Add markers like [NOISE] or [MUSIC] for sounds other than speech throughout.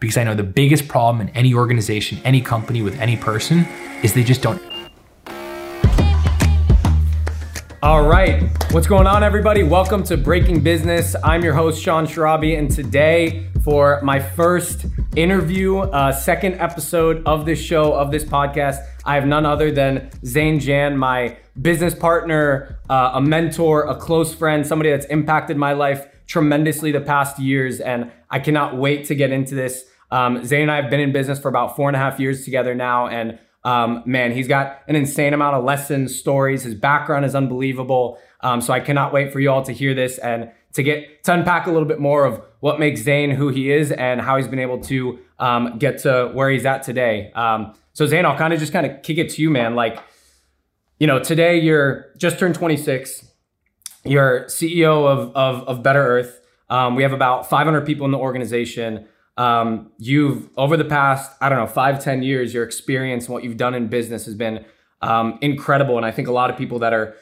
because I know the biggest problem in any organization, any company with any person is they just don't All right, what's going on, everybody? Welcome to Breaking Business. I'm your host, Shaun Sharabi, and today, for my first interview, uh, second episode of this show, of this podcast, I have none other than Zain Jan, my business partner, uh, a mentor, a close friend, somebody that's impacted my life tremendously the past years, and I cannot wait to get into this. Um, Zain and I have been in business for about four and a half years together now, and um, man, he's got an insane amount of lessons, stories. His background is unbelievable. Um, so I cannot wait for you all to hear this and to get to unpack a little bit more of what makes Zain who he is and how he's been able to um, get to where he's at today. Um, so Zain, I'll kind of just kind of kick it to you, man. Like, you know, today you're just turned 26. You're CEO of of, of Better Earth. Um, we have about 500 people in the organization. Um, you've over the past i don't know five ten years your experience and what you've done in business has been um, incredible. And i think a lot of people that are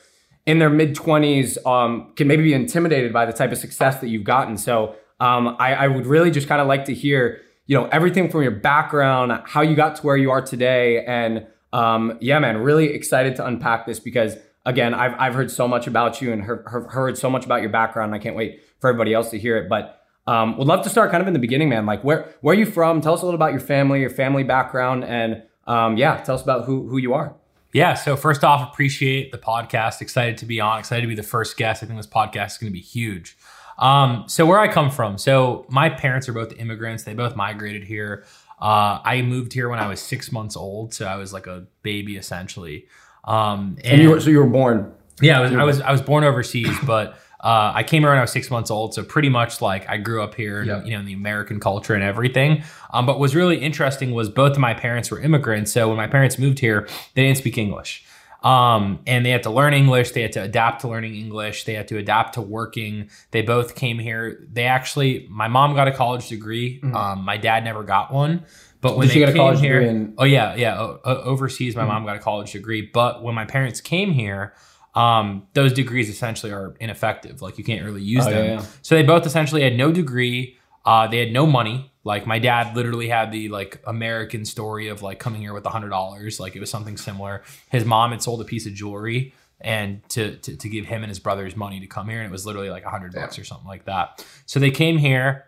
in their mid 20s um, can maybe be intimidated by the type of success that you've gotten. So um, I, I, would really just kind of like to hear you know everything from your background how you got to where you are today. And um, yeah man really excited to unpack this because again i've, I've heard so much about you and heard, heard so much about your background i can't wait for everybody else to hear it but um, would love to start kind of in the beginning, man. Like where where are you from? Tell us a little about your family, your family background, and um, yeah, tell us about who who you are. Yeah. So first off, appreciate the podcast. Excited to be on. Excited to be the first guest. I think this podcast is going to be huge. Um, so where I come from. So my parents are both immigrants. They both migrated here. Uh, I moved here when I was six months old, so I was like a baby essentially. Um, and, and you were, so you were born. Yeah, I was, I was I was born overseas, but uh, I came here when I was six months old, so pretty much like I grew up here, yep. you know, in the American culture and everything. Um, but what was really interesting was both of my parents were immigrants, so when my parents moved here, they didn't speak English. Um, and they had to learn English. They had to adapt to learning English. They had to adapt to working. They both came here. They actually, my mom got a college degree. Mm-hmm. Um, my dad never got one. But when Did they came here, in- oh yeah, yeah, o- overseas, my mm-hmm. mom got a college degree. But when my parents came here, um, those degrees essentially are ineffective. Like you can't really use oh, them. Yeah, yeah. So they both essentially had no degree. Uh, they had no money. Like my dad literally had the like American story of like coming here with a hundred dollars. Like it was something similar. His mom had sold a piece of jewelry and to, to, to give him and his brothers money to come here, and it was literally like a hundred bucks or something like that. So they came here.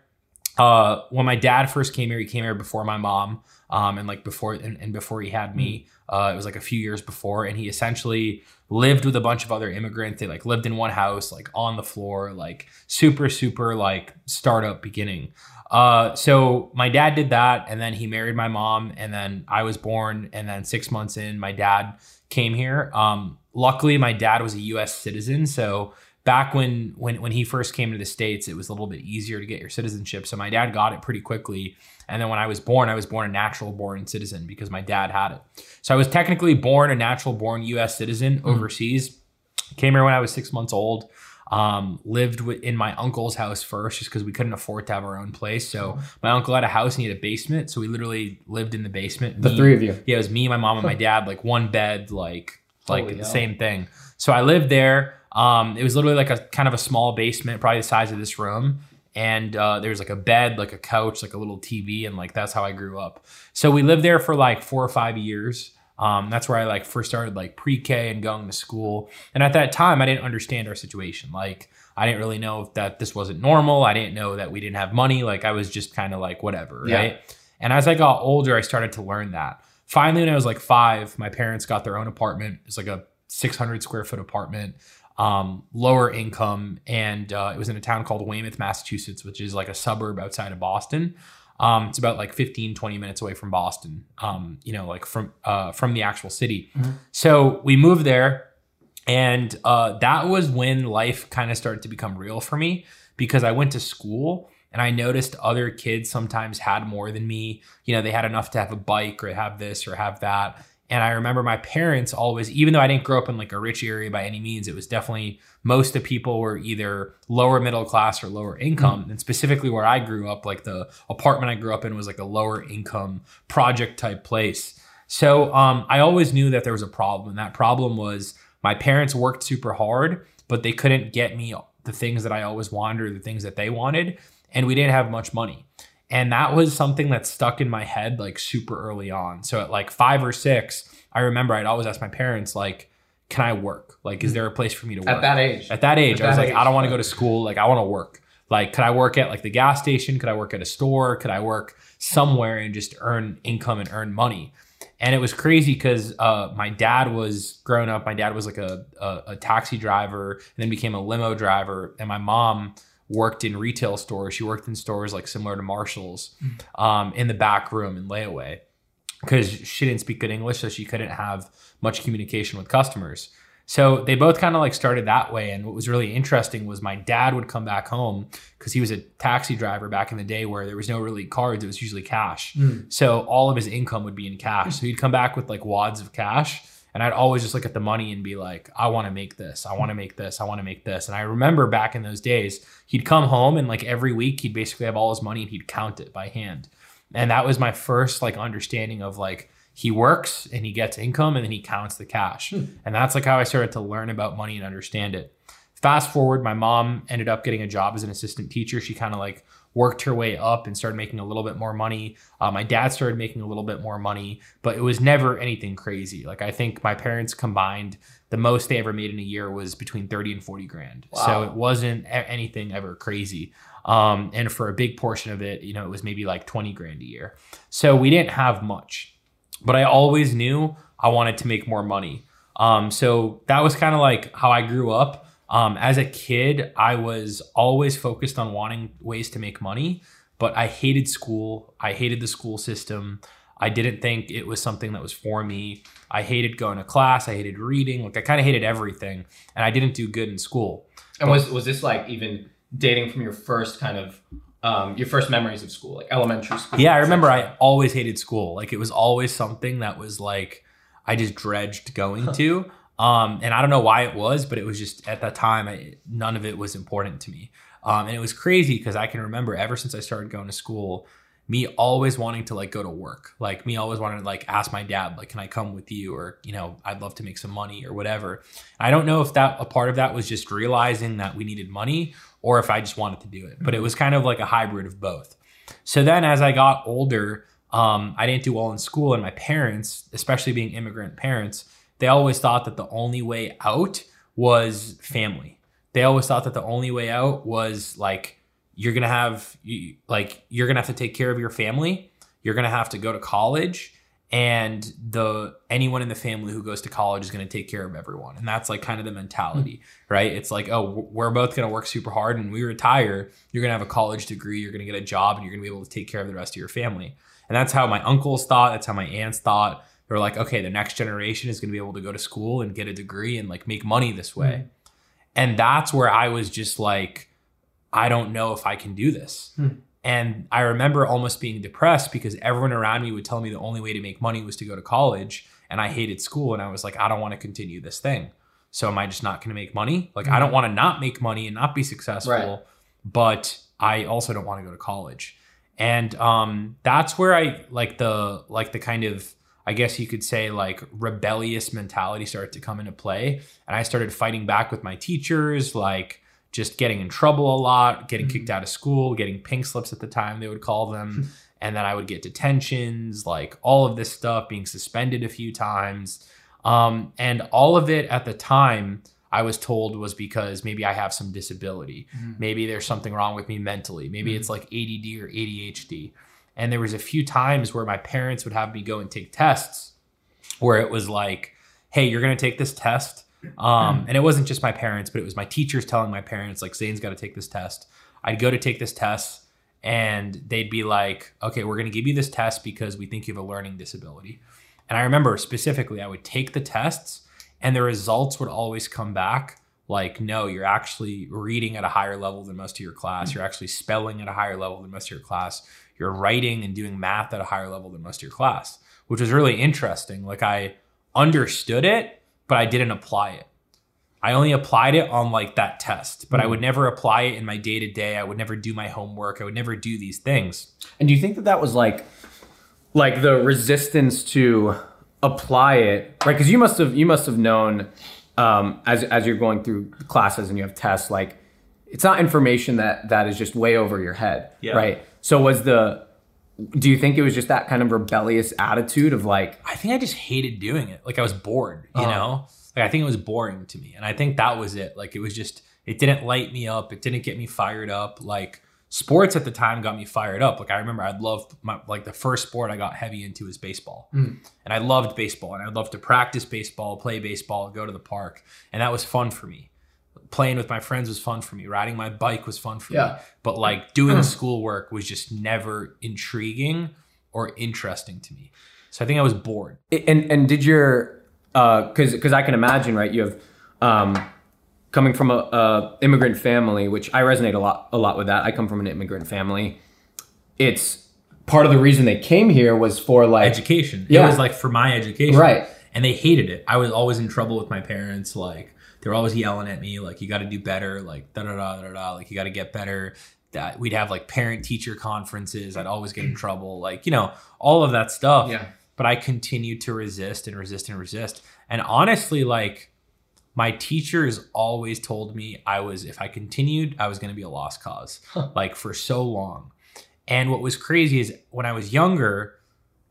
Uh, when my dad first came here, he came here before my mom, um, and like before and, and before he had me. Uh, it was like a few years before, and he essentially lived with a bunch of other immigrants. They like lived in one house, like on the floor, like super, super like startup beginning. Uh, so my dad did that, and then he married my mom, and then I was born, and then six months in, my dad came here. Um, luckily, my dad was a U.S. citizen, so back when when when he first came to the states, it was a little bit easier to get your citizenship. So my dad got it pretty quickly, and then when I was born, I was born a natural born citizen because my dad had it. So I was technically born a natural born U.S. citizen mm overseas. Came here when I was six months old. Um, lived in my uncle's house first just because we couldn't afford to have our own place. So my uncle had a house and he had a basement. So we literally lived in the basement. The me, three of you. Yeah, it was me, my mom, and my [LAUGHS] dad, like one bed, like like Holy the hell. same thing. So I lived there. Um, it was literally like a kind of a small basement, probably the size of this room and uh, there's like a bed, like a couch, like a little TV, and like that's how I grew up. So we lived there for like four or five years. Um, that's where I like first started like pre-K and going to school. And at that time, I didn't understand our situation. Like I didn't really know that this wasn't normal. I didn't know that we didn't have money. Like I was just kind of like whatever, yeah. right? And as I got older, I started to learn that. Finally, when I was like five, my parents got their own apartment. It's like a 600 square foot apartment um, lower income, and uh, it was in a town called Weymouth, Massachusetts, which is like a suburb outside of Boston. Um, it's about like 15, 20 minutes away from Boston, um, you know, like from uh, from the actual city. Mm-hmm. So we moved there, and uh, that was when life kind of started to become real for me because I went to school and I noticed other kids sometimes had more than me. You know, they had enough to have a bike or have this or have that. And I remember my parents always, even though I didn't grow up in like a rich area by any means, it was definitely most of people were either lower middle class or lower income. Mm-hmm. And specifically where I grew up, like the apartment I grew up in was like a lower income project type place. So um, I always knew that there was a problem. And that problem was my parents worked super hard, but they couldn't get me the things that I always wanted or the things that they wanted. And we didn't have much money. And that was something that stuck in my head like super early on. So at like five or six, I remember I'd always ask my parents, like, can I work? Like, is there a place for me to work? At that age. At that age, At I was like, age, I don't want to go to school. Like, I want to work. Like, could I work at like the gas station? Could I work at a store? Could I work somewhere and just earn income and earn money? And it was crazy because uh, my dad was growing up. My dad was like a, a, a taxi driver and then became a limo driver. And my mom worked in retail stores. She worked in stores like similar to Marshall's hmm. um, in the back room in layaway because she didn't speak good English, so she couldn't have much communication with customers. So they both kind of like started that way. And what was really interesting was my dad would come back home because he was a taxi driver back in the day where there was no really cards, it was usually cash. Hmm. So all of his income would be in cash. Hmm. So he'd come back with like wads of cash. And I'd always just look at the money and be like, I want to make this. I want to make this. I want to make this. And I remember back in those days, he'd come home and like every week he'd basically have all his money and he'd count it by hand. And that was my first like understanding of like he works and he gets income and then he counts the cash. Hmm. And that's like how I started to learn about money and understand it. Fast forward, my mom ended up getting a job as an assistant teacher. She kind of like worked her way up and started making a little bit more money. Uh, my dad started making a little bit more money, but it was never anything crazy. Like I think my parents combined, the most they ever made in a year was between 30 and 40 grand. So it wasn't anything ever crazy. Um, and for a big portion of it, you know, it was maybe like 20 grand a year. So we didn't have much, but I always knew I wanted to make more money. Um, so that was kind of like how I grew up. Um, as a kid, I was always focused on wanting ways to make money, but I hated school. I hated the school system. I didn't think it was something that was for me. I hated going to class. I hated reading. Like I kind of hated everything, and I didn't do good in school. And was was this like even dating from your first kind of um, your first memories of school, like elementary school? Yeah, I remember? I always hated school. Like it was always something that was like I just dredged going to. Um, and I don't know why it was, but it was just at that time, I, none of it was important to me. Um, and it was crazy because I can remember ever since I started going to school, me always wanting to like go to work, like me always wanting to like ask my dad, like, can I come with you? Or, you know, I'd love to make some money or whatever. I don't know if that a part of that was just realizing that we needed money or if I just wanted to do it, but it was kind of like a hybrid of both. So then as I got older, um, I didn't do well in school, and my parents, especially being immigrant parents, they always thought that the only way out was family. They always thought that the only way out was like you're gonna have you, like you're gonna have to take care of your family. You're gonna have to go to college, and the anyone in the family who goes to college is gonna take care of everyone. And that's like kind of the mentality, hmm. right? It's like oh, we're both gonna work super hard, and we retire, you're gonna have a college degree, you're gonna get a job, and you're gonna be able to take care of the rest of your family. And that's how my uncles thought. That's how my aunts thought. They were like, okay, the next generation is going to be able to go to school and get a degree and like make money this way. Hmm. And that's where I was just like, I don't know if I can do this. Hmm. And I remember almost being depressed because everyone around me would tell me the only way to make money was to go to college. And I hated school. And I was like, I don't want to continue this thing. So am I just not going to make money? Like, I don't hmm. want to not make money and not be successful, Right. but I also don't want to go to college. And um, that's where I like the like the kind of I guess you could say like rebellious mentality started to come into play, and I started fighting back with my teachers, like just getting in trouble a lot, getting kicked mm. out of school, getting pink slips at the time they would call them, [LAUGHS] and then I would get detentions, like all of this stuff, being suspended a few times, um, and all of it at the time. I was told was because maybe I have some disability. Mm. Maybe there's something wrong with me mentally. Maybe mm. it's like ADD or ADHD. And there was a few times where my parents would have me go and take tests where it was like, hey, you're going to take this test. Um, and it wasn't just my parents, but it was my teachers telling my parents, like, Zain's got to take this test. I'd go to take this test and they'd be like, okay, we're going to give you this test because we think you have a learning disability. And I remember specifically, I would take the tests and the results would always come back like, no, you're actually reading at a higher level than most of your class. You're actually spelling at a higher level than most of your class. You're writing and doing math at a higher level than most of your class, which was really interesting. Like, I understood it, but I didn't apply it. I only applied it on like that test, but I would never apply it in my day to day. I would never do my homework. I would never do these things. And do you think that that was like, like the resistance to apply it, right? Because you must have you must have known um, as as you're going through classes and you have tests, like it's not information that that is just way over your head, Yeah. right? So was the do you think it was just that kind of rebellious attitude of like I think I just hated doing it. Like I was bored, you uh-huh. know? Like I think it was boring to me. And I think that was it. Like it was just it didn't light me up. It didn't get me fired up. Like sports at the time got me fired up. Like I remember I'd love my like the first sport I got heavy into was baseball. Mm. And I loved baseball and I'd love to practice baseball, play baseball, go to the park. And that was fun for me. Playing with my friends was fun for me. Riding my bike was fun for yeah. me. But like doing mm. schoolwork was just never intriguing or interesting to me. So I think I was bored. And and did your uh cuz cuz I can imagine, right? You have um coming from a, a, immigrant family, which I resonate a lot a lot with that. I come from an immigrant family. It's part of the reason they came here was for like education. Yeah. It was like for my education. Right. And they hated it. I was always in trouble with my parents. Like they were always yelling at me, like, you gotta do better, like da da da da da, like you gotta get better. That we'd have like parent teacher conferences. I'd always get in mm. trouble, like, you know, all of that stuff. Yeah. But I continued to resist and resist and resist. And honestly, like my teachers always told me I was, if I continued, I was going to be a lost cause, [LAUGHS] huh. like for so long. And what was crazy is when I was younger,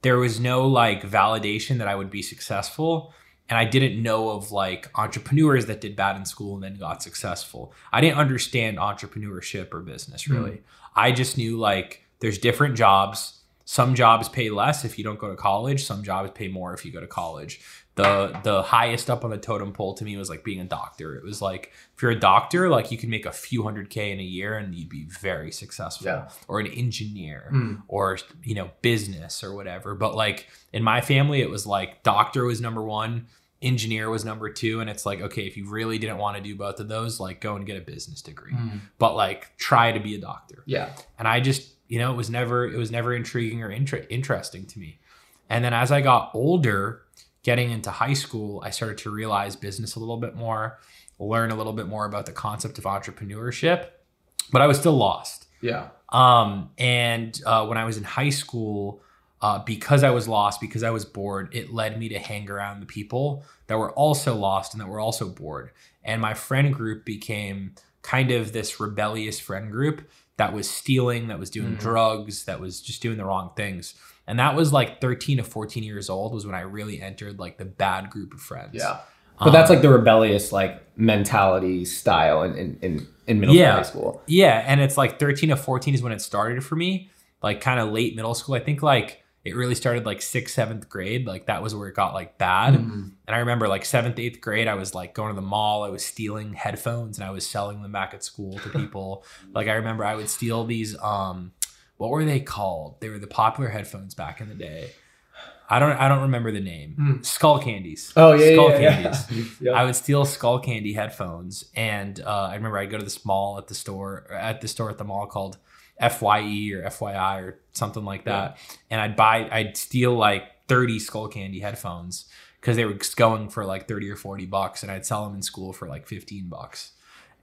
there was no like validation that I would be successful. And I didn't know of like entrepreneurs that did bad in school and then got successful. I didn't understand entrepreneurship or business hmm. really. Mm. I just knew like there's different jobs. Some jobs pay less if you don't go to college. Some jobs pay more if you go to college the the highest up on the totem pole to me was like being a doctor. It was like if you're a doctor, like you can make a few hundred k in a year and you'd be very successful. Yeah. Or an engineer mm. or you know business or whatever. But like in my family, it was like doctor was number one, engineer was number two, and it's like okay, if you really didn't want to do both of those, like go and get a business degree. Mm. But like try to be a doctor. Yeah. And I just you know it was never it was never intriguing or inter- interesting to me. And then as I got older getting into high school, I started to realize business a little bit more, learn a little bit more about the concept of entrepreneurship, but I was still lost. Yeah. Um, and uh, when I was in high school, uh, because I was lost, because I was bored, it led me to hang around the people that were also lost and that were also bored. And my friend group became kind of this rebellious friend group that was stealing, that was doing mm. drugs, that was just doing the wrong things. And that was like 13 to 14 years old was when I really entered like the bad group of friends. Yeah. But um, that's like the rebellious like mentality style in in, in, in middle yeah, school, high school. Yeah. And it's like 13 to 14 is when it started for me. Like kind of late middle school. I think like it really started like sixth, seventh grade. Like that was where it got like bad. Mm-hmm. And I remember like seventh, eighth grade, I was like going to the mall. I was stealing headphones and I was selling them back at school to [LAUGHS] people. like I remember I would steal these um what were they called? They were the popular headphones back in the day. I don't I don't remember the name. Mm. Skull candies. Oh yeah, skull yeah, candies. [LAUGHS] Yeah. I would steal Skullcandy headphones, and uh, I remember I'd go to this mall at the store at the store at the mall called Fye or FYI or something like that, yeah. and I'd buy I'd steal like thirty Skullcandy headphones because they were going for like thirty or forty bucks, and I'd sell them in school for like fifteen bucks,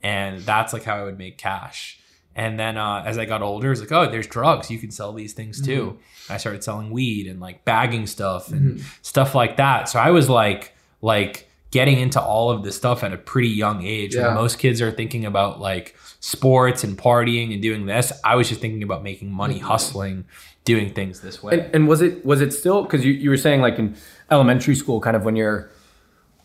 and that's like how I would make cash. And then uh, as I got older, it's like, oh, there's drugs. You can sell these things too. Mm-hmm. I started selling weed and like bagging stuff and mm-hmm. stuff like that. So I was like, like getting into all of this stuff at a pretty young age. Yeah. When most kids are thinking about like sports and partying and doing this, I was just thinking about making money, mm-hmm. hustling, doing things this way. And, and was it was it still because you, you were saying like in elementary school, kind of when you're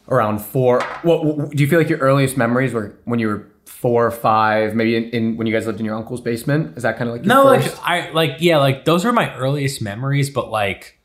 around four? What, what do you feel like your earliest memories were when you were four or five, maybe in, in, when you guys lived in your uncle's basement? Is that kind of like no, first? like I like yeah, like those are my earliest memories, but like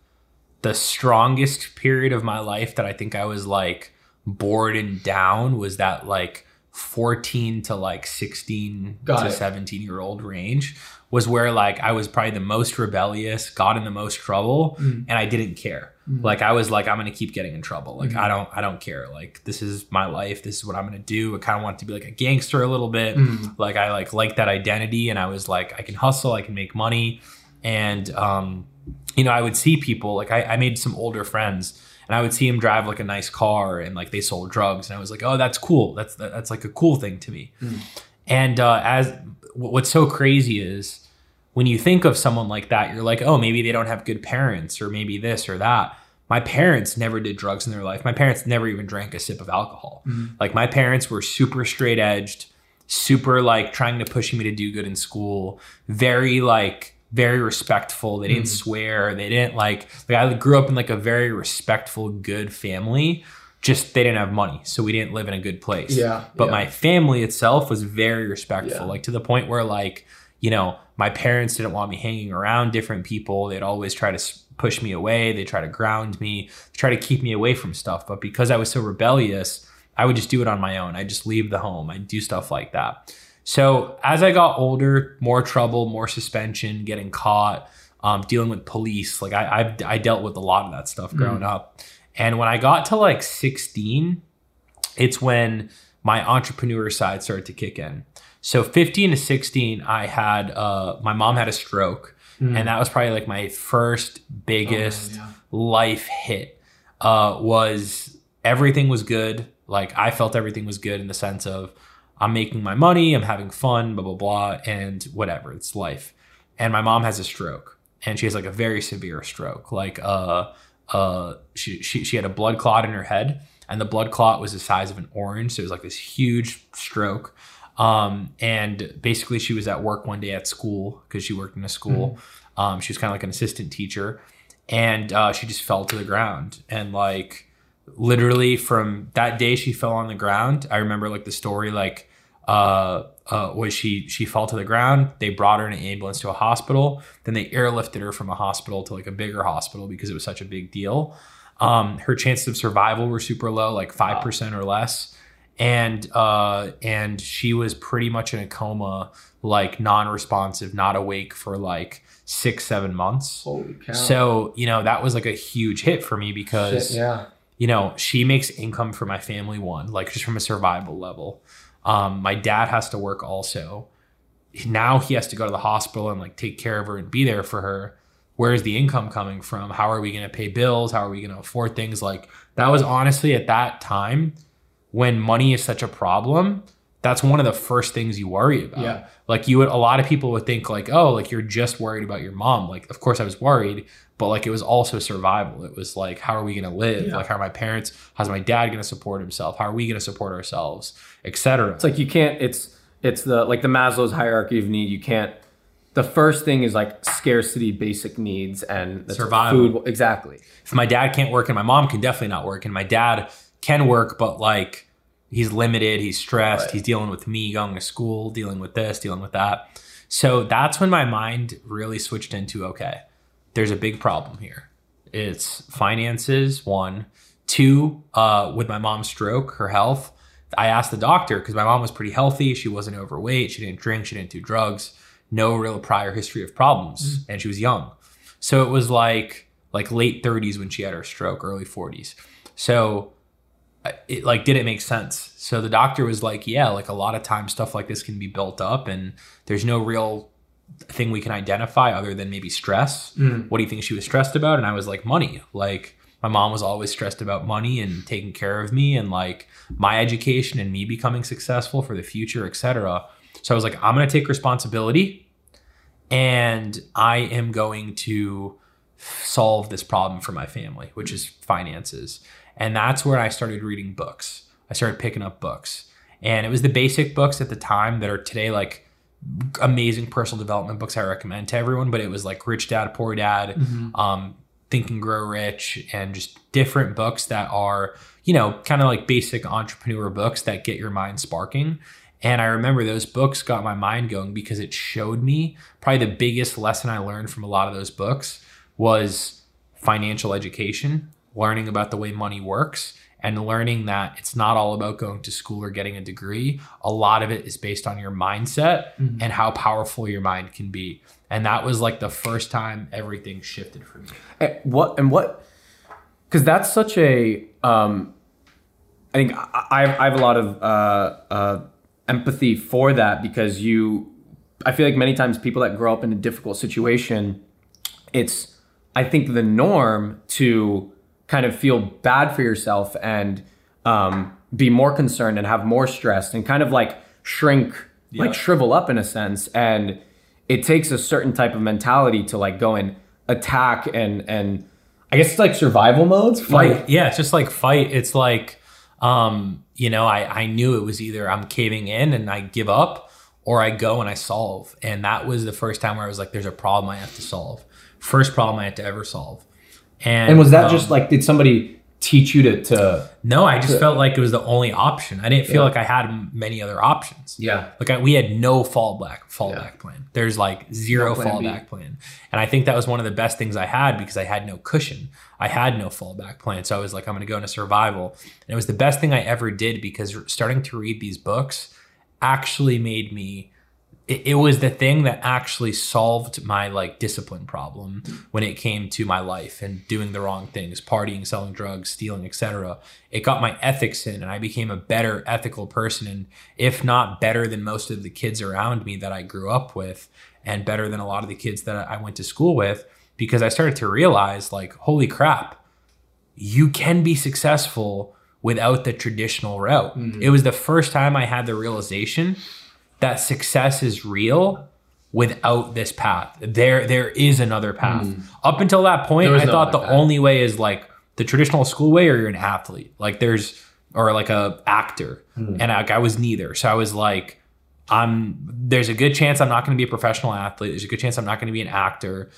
the strongest period of my life that I think I was like bored and down was that like 14 to like 16 Got to it. 17 year old range was where like I was probably the most rebellious, got in the most trouble, mm. and I didn't care. Mm. Like I was like, I'm gonna keep getting in trouble. Like mm. I don't I don't care. Like this is my life. This is what I'm gonna do. I kind of want to be like a gangster a little bit. Mm. Like I like like that identity, and I was like, I can hustle, I can make money, and um, you know, I would see people like I, I made some older friends and I would see him drive like a nice car and like they sold drugs and I was like, oh, that's cool. That's that's like a cool thing to me. Mm. And uh, as what's so crazy is when you think of someone like that, you're like, oh, maybe they don't have good parents or maybe this or that. My parents never did drugs in their life. My parents never even drank a sip of alcohol. Mm. Like my parents were super straight edged, super like trying to push me to do good in school, very like very respectful. They didn't mm. swear. They didn't like like I grew up in like a very respectful, good family. Just they didn't have money, so we didn't live in a good place. Yeah. But yeah. my family itself was very respectful, yeah. like to the point where like you know my parents didn't want me hanging around different people. They'd always try to push me away. They try to ground me, try to keep me away from stuff. But because I was so rebellious, I would just do it on my own. I'd just leave the home. I'd do stuff like that. So as I got older, more trouble, more suspension, getting caught, um, dealing with police. Like I, I've, I dealt with a lot of that stuff mm. growing mm. up. And when I got to like 16, it's when my entrepreneur side started to kick in. So 15 to 16, I had uh, my mom had a stroke, mm. and that was probably like my first biggest oh, yeah. life hit. Uh, was everything was good. Like I felt everything was good in the sense of I'm making my money, I'm having fun, blah, blah, blah, and whatever. It's life. And my mom has a stroke and she has like a very severe stroke. Like, uh, uh, she, she, she had a blood clot in her head and the blood clot was the size of an orange. So it was like this huge stroke. Um, and basically she was at work one day at school because she worked in a school. Mm-hmm. Um, she was kind of like an assistant teacher and, uh, she just fell to the ground and like, literally from that day she fell on the ground. I remember like the story like uh, uh, was she she fell to the ground. They brought her in an ambulance to a hospital. Then they airlifted her from a hospital to like a bigger hospital because it was such a big deal. Um, her chances of survival were super low, like five percent or less, and uh, and she was pretty much in a coma, like non-responsive, not awake for like six seven months. Holy cow! So you know that was like a huge hit for me because Shit, yeah you know, she makes income for my family one, like just from a survival level. Um, my dad has to work also. Now he has to go to the hospital and like take care of her and be there for her. Where's the income coming from? How are we going to pay bills? How are we going to afford things? Like that was honestly at that time when money is such a problem that's one of the first things you worry about. Yeah. Like you would, a lot of people would think like, oh, like you're just worried about your mom. Like, of course I was worried, but like it was also survival. It was like, how are we going to live? Yeah. Like, how are my parents, how's my dad going to support himself? How are we going to support ourselves, etc. It's like you can't. It's it's the like the Maslow's hierarchy of need. You can't. The first thing is like scarcity, basic needs, and survival. Food. Exactly. If my dad can't work and my mom can definitely not work, and my dad can work, but like he's limited, he's stressed, right. he's dealing with me going to school, dealing with this, dealing with that. So that's when my mind really switched into okay, there's a big problem here. It's finances, one. Two, uh, with my mom's stroke, her health. I asked the doctor because my mom was pretty healthy. She wasn't overweight. She didn't drink. She didn't do drugs. No real prior history of problems. Mm-hmm. And she was young. So it was like like late 30s when she had her stroke, early 40s. So it like did it make sense so the doctor was like yeah like a lot of times stuff like this can be built up and there's no real thing we can identify other than maybe stress mm. what do you think she was stressed about and i was like money like my mom was always stressed about money and taking care of me and like my education and me becoming successful for the future etc so i was like i'm going to take responsibility and i am going to solve this problem for my family which is finances and that's where I started reading books. I started picking up books. And it was the basic books at the time that are today like amazing personal development books I recommend to everyone. But it was like Rich Dad, Poor Dad, mm-hmm. um, Think and Grow Rich, and just different books that are, you know, kind of like basic entrepreneur books that get your mind sparking. And I remember those books got my mind going because it showed me probably the biggest lesson I learned from a lot of those books was financial education learning about the way money works and learning that it's not all about going to school or getting a degree. A lot of it is based on your mindset mm-hmm. and how powerful your mind can be. And that was like the first time everything shifted for me. And what and what? Because that's such a. Um, I think I, I have a lot of uh, uh, empathy for that because you. I feel like many times people that grow up in a difficult situation, it's I think the norm to kind of feel bad for yourself and um, be more concerned and have more stress and kind of like shrink, yeah. like shrivel up in a sense. And it takes a certain type of mentality to like go and attack and and I guess it's like survival modes. Fight. Like, yeah, it's just like fight. It's like um, you know, I, I knew it was either I'm caving in and I give up or I go and I solve. And that was the first time where I was like, there's a problem I have to solve. First problem I had to ever solve. And, and was that um, just like, did somebody teach you to, to no i just to, felt like it was the only option. I didn't feel yeah. like i had many other options. Yeah. Like I, we had no fallback fallback yeah. plan. There's like zero no plan fallback B. plan. And i think that was one of the best things i had because i had no cushion. I had no fallback plan. So i was like i'm going to go into survival. And it was the best thing i ever did because starting to read these books actually made me it, it, was the thing that actually solved my like discipline problem when it came to my life and doing the wrong things partying selling drugs stealing etc it got my ethics in and i became a better ethical person and if not better than most of the kids around me that i grew up with and better than a lot of the kids that i went to school with because i started to realize like holy crap you can be successful without the traditional route mm-hmm. it was the first time i had the realization that success is real without this path. There there is another path. Mm. Up until that point, I no thought the path. only way is like the traditional school way or you're an athlete. Like there's or like a actor. Mm. And I, I was neither. So I was like I'm there's a good chance I'm not going to be a professional athlete. There's a good chance I'm not going to be an actor.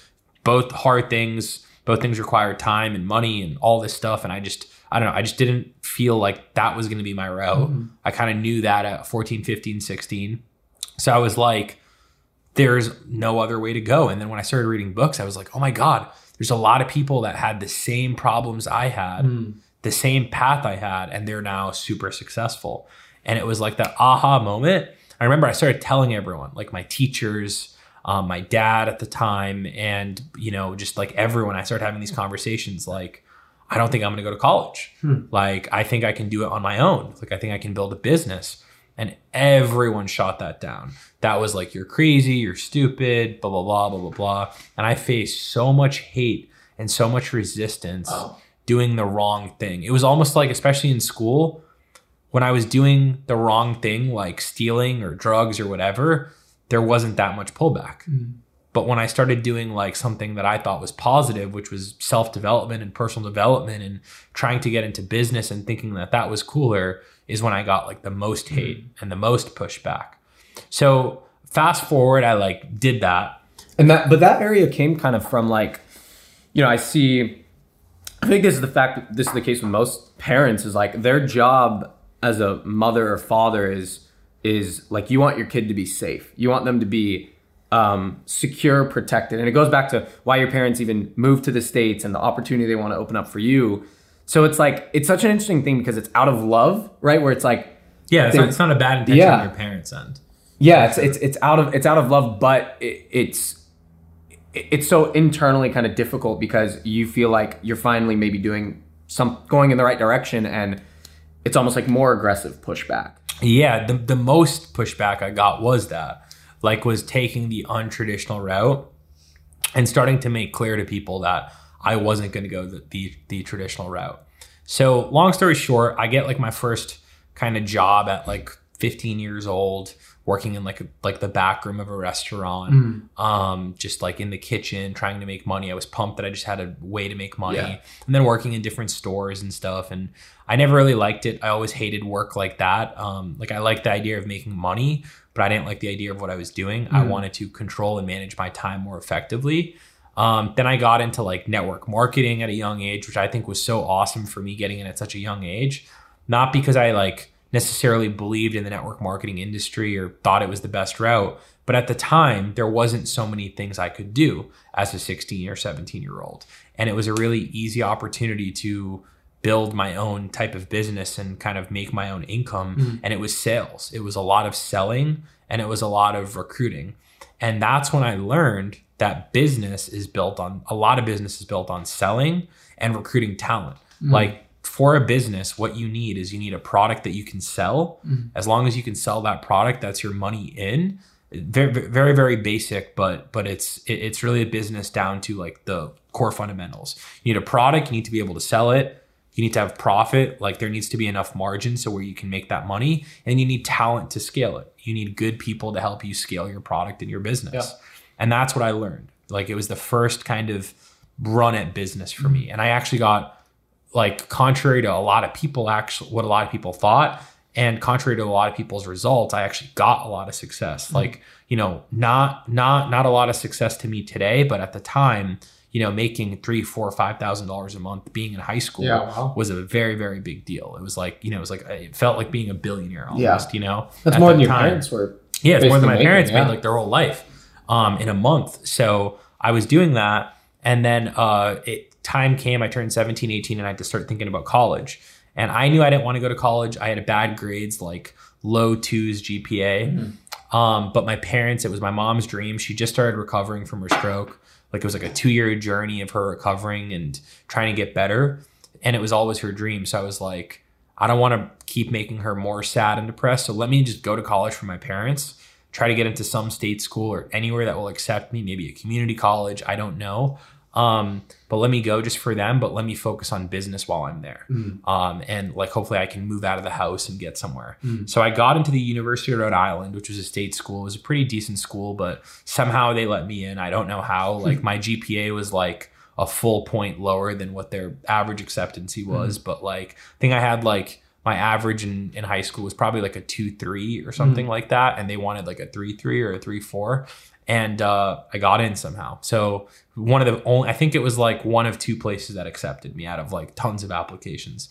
Both hard things, both things require time and money and all this stuff and I just I don't know. I just didn't feel like that was going to be my route. Mm-hmm. I kind of knew that at 14, 15, 16. So I was like, there's no other way to go. And then when I started reading books, I was like, oh my God, there's a lot of people that had the same problems I had, mm. the same path I had, and they're now super successful. And it was like that aha moment. I remember I started telling everyone, like my teachers, um, my dad at the time, and you know, just like everyone, I started having these conversations like, I don't think I'm going to go to college. Hmm. Like, I think I can do it on my own. Like, I think I can build a business and everyone shot that down. That was like, you're crazy, you're stupid, blah, blah, blah, blah, blah, blah. And I faced so much hate and so much resistance oh. doing the wrong thing. It was almost like, especially in school, when I was doing the wrong thing, like stealing or drugs or whatever, there wasn't that much pullback. Mm. But when I started doing like something that I thought was positive, which was self development and personal development and trying to get into business and thinking that that was cooler, is when I got like the most hate mm. and the most pushback. So fast forward, I like did that. And that, but that area came kind of from like, you know, I see, I think this is the fact that this is the case with most parents is like their job as a mother or father is, is like you want your kid to be safe. You want them to be um, secure, protected. And it goes back to why your parents even moved to the States and the opportunity they want to open up for you so it's like it's such an interesting thing because it's out of love, right? Where it's like yeah, it's, not, it's not, a bad intention yeah. on your parents' end. Yeah, it's it's it's out of it's out of love, but it, it's it's so internally kind of difficult because you feel like you're finally maybe doing some going in the right direction, and it's almost like more aggressive pushback. Yeah, the the most pushback I got was that like was taking the untraditional route and starting to make clear to people that I wasn't going to go the, the, the traditional route. So long story short, I get like my first kind of job at like 15 years old, working in like a, like the back room of a restaurant, mm. um, just like in the kitchen, trying to make money. I was pumped that I just had a way to make money, yeah. and then working in different stores and stuff. And I never really liked it. I always hated work like that. Um, like I liked the idea of making money, but I didn't like the idea of what I was doing. Mm. I wanted to control and manage my time more effectively. Um, then I got into like network marketing at a young age, which I think was so awesome for me getting in at such a young age. Not because I like necessarily believed in the network marketing industry or thought it was the best route, but at the time there wasn't so many things I could do as a 16 or 17 year old. And it was a really easy opportunity to build my own type of business and kind of make my own income. Mm. And it was sales. It was a lot of selling and it was a lot of recruiting. And that's when I learned that business is built on a lot of business is built on selling and recruiting talent. Mm. Like for a business, what you need is you need a product that you can sell. Mm. As long as you can sell that product, that's your money in. Very, very, very basic, but but it's it, it's really a business down to like the core fundamentals. You need a product, you need to be able to sell it. You need to have profit, like there needs to be enough margin so where you can make that money, and you need talent to scale it. You need good people to help you scale your product and your business. Yeah. And that's what I learned. Like it was the first kind of run at business for me. And I actually got like contrary to a lot of people actually what a lot of people thought And contrary to a lot of people's results, I actually got a lot of success. Mm-hmm. Like, you know, not not not a lot of success to me today, but at the time, you know, making three, four, five thousand dollars a month being in high school yeah, wow. was a very, very big deal. It was like, you know, it was like it felt like being a billionaire almost, yeah. you know. That's more than your time. parents were. Yeah, it's more than my making, parents yeah. made like their whole life um, in a month. So I was doing that. And then uh, it, time came, I turned 17, 18, and I had to start thinking about college. And I knew I didn't want to go to college. I had a bad grades, like low twos GPA. Mm-hmm. Um, but my parents, it was my mom's dream. She just started recovering from her stroke. Like it was like a two year journey of her recovering and trying to get better. And it was always her dream. So I was like, I don't want to keep making her more sad and depressed. So let me just go to college for my parents, try to get into some state school or anywhere that will accept me, maybe a community college. I don't know. Um, but let me go just for them, but let me focus on business while I'm there. Mm. Um, and like hopefully I can move out of the house and get somewhere. Mm. So I got into the University of Rhode Island, which was a state school. It was a pretty decent school, but somehow they let me in. I don't know how. Hmm. Like my GPA was like a full point lower than what their average acceptancy was. Mm. But like I think I had like my average in, in high school was probably like a two three or something mm. like that. And they wanted like a three three or a three four and uh, I got in somehow. So one of the only, I think it was like one of two places that accepted me out of like tons of applications.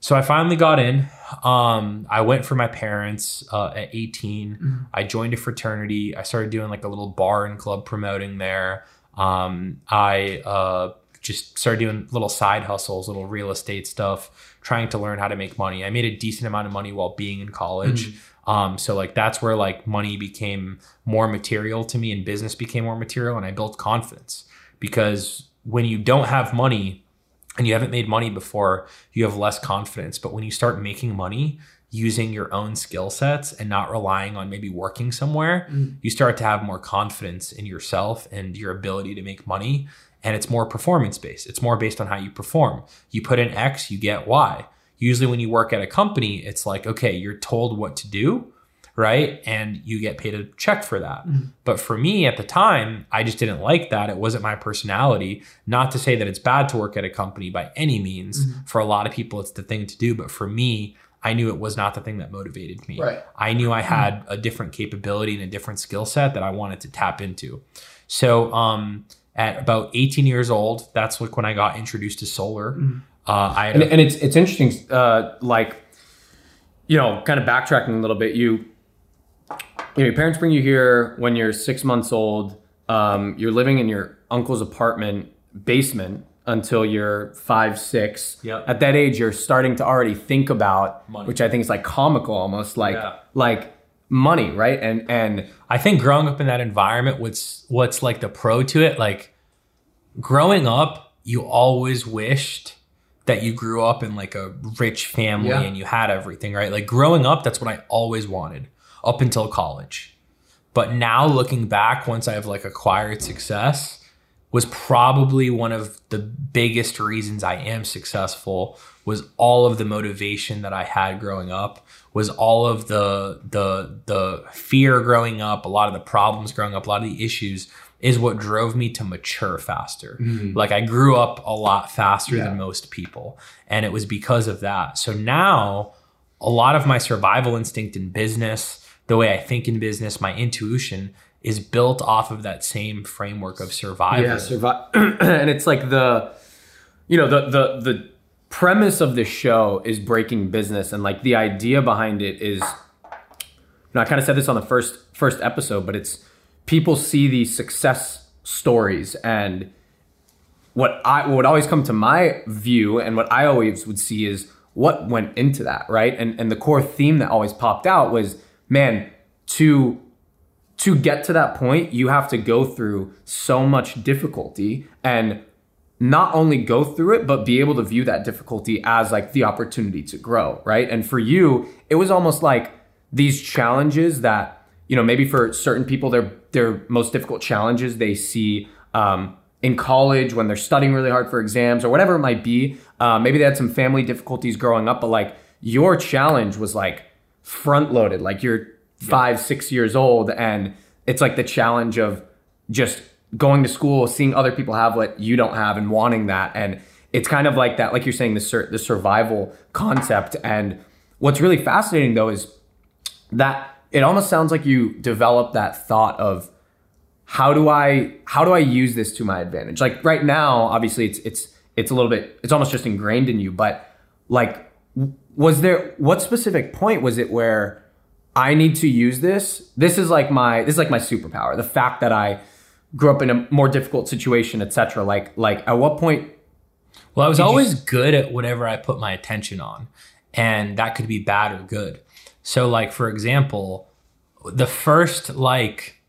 So I finally got in. Um, I went for my parents uh, at 18. Mm-hmm. I joined a fraternity. I started doing like a little bar and club promoting there. Um, I uh, just started doing little side hustles, little real estate stuff, trying to learn how to make money. I made a decent amount of money while being in college. Mm-hmm um, so like that's where like money became more material to me and business became more material and I built confidence because when you don't have money and you haven't made money before, you have less confidence. But when you start making money using your own skill sets and not relying on maybe working somewhere, mm. you start to have more confidence in yourself and your ability to make money. And it's more performance based. It's more based on how you perform. You put in X, you get Y usually when you work at a company, it's like, okay, you're told what to do, right? And you get paid a check for that. Mm-hmm. But for me at the time, I just didn't like that. It wasn't my personality. Not to say that it's bad to work at a company by any means. Mm-hmm. For a lot of people, it's the thing to do. But for me, I knew it was not the thing that motivated me. Right. I knew I had mm-hmm. a different capability and a different skill set that I wanted to tap into. So, um, at about 18 years old, that's like when I got introduced to solar. Mm-hmm. Uh, I and, and, it's it's interesting, uh, like you know, kind of backtracking a little bit. You, you know, your parents bring you here when you're six months old. Um, you're living in your uncle's apartment basement until you're five, six. Yep. At that age, you're starting to already think about, money. which I think is like comical almost, like yeah. like money, right? And and I think growing up in that environment, what's what's like the pro to it, like growing up, you always wished that you grew up in like a rich family yeah. and you had everything, right? Like growing up, that's what I always wanted up until college. But now looking back, once I've like acquired success, was probably one of the biggest reasons I am successful was all of the motivation that I had growing up, was all of the the the fear growing up, a lot of the problems growing up, a lot of the issues is what drove me to mature faster. Mm-hmm. Like I grew up a lot faster yeah. than most people. And it was because of that. So now a lot of my survival instinct in business, the way I think in business, my intuition is built off of that same framework of survival. Yeah, survive. [CLEARS THROAT] and it's like the, you know, the the the premise of the show is breaking business, and like the idea behind it is, you know, I kind of said this on the first first episode, but it's people see these success stories and what I what would always come to my view and what I always would see is what went into that, right? And and the core theme that always popped out was, man, to to get to that point, you have to go through so much difficulty and not only go through it, but be able to view that difficulty as like the opportunity to grow, right? And for you, it was almost like these challenges that, you know, maybe for certain people, they're their most difficult challenges they see um, in college when they're studying really hard for exams or whatever it might be. Uh, maybe they had some family difficulties growing up, but like your challenge was like front loaded, like you're five, six years old, and it's like the challenge of just going to school, seeing other people have what you don't have, and wanting that. And it's kind of like that, like you're saying, the sur- the survival concept and what's really fascinating though is that it almost sounds like you develop that thought of how do I how do I use this to my advantage? Like right now, obviously it's it's it's a little bit it's almost just ingrained in you, but like was there what specific point was it where I need to use this? This is like my this is like my superpower. The fact that I grew up in a more difficult situation, etc. Like like at what point Well, I was always you... good at whatever I put my attention on. And that could be bad or good. So like for example, the first like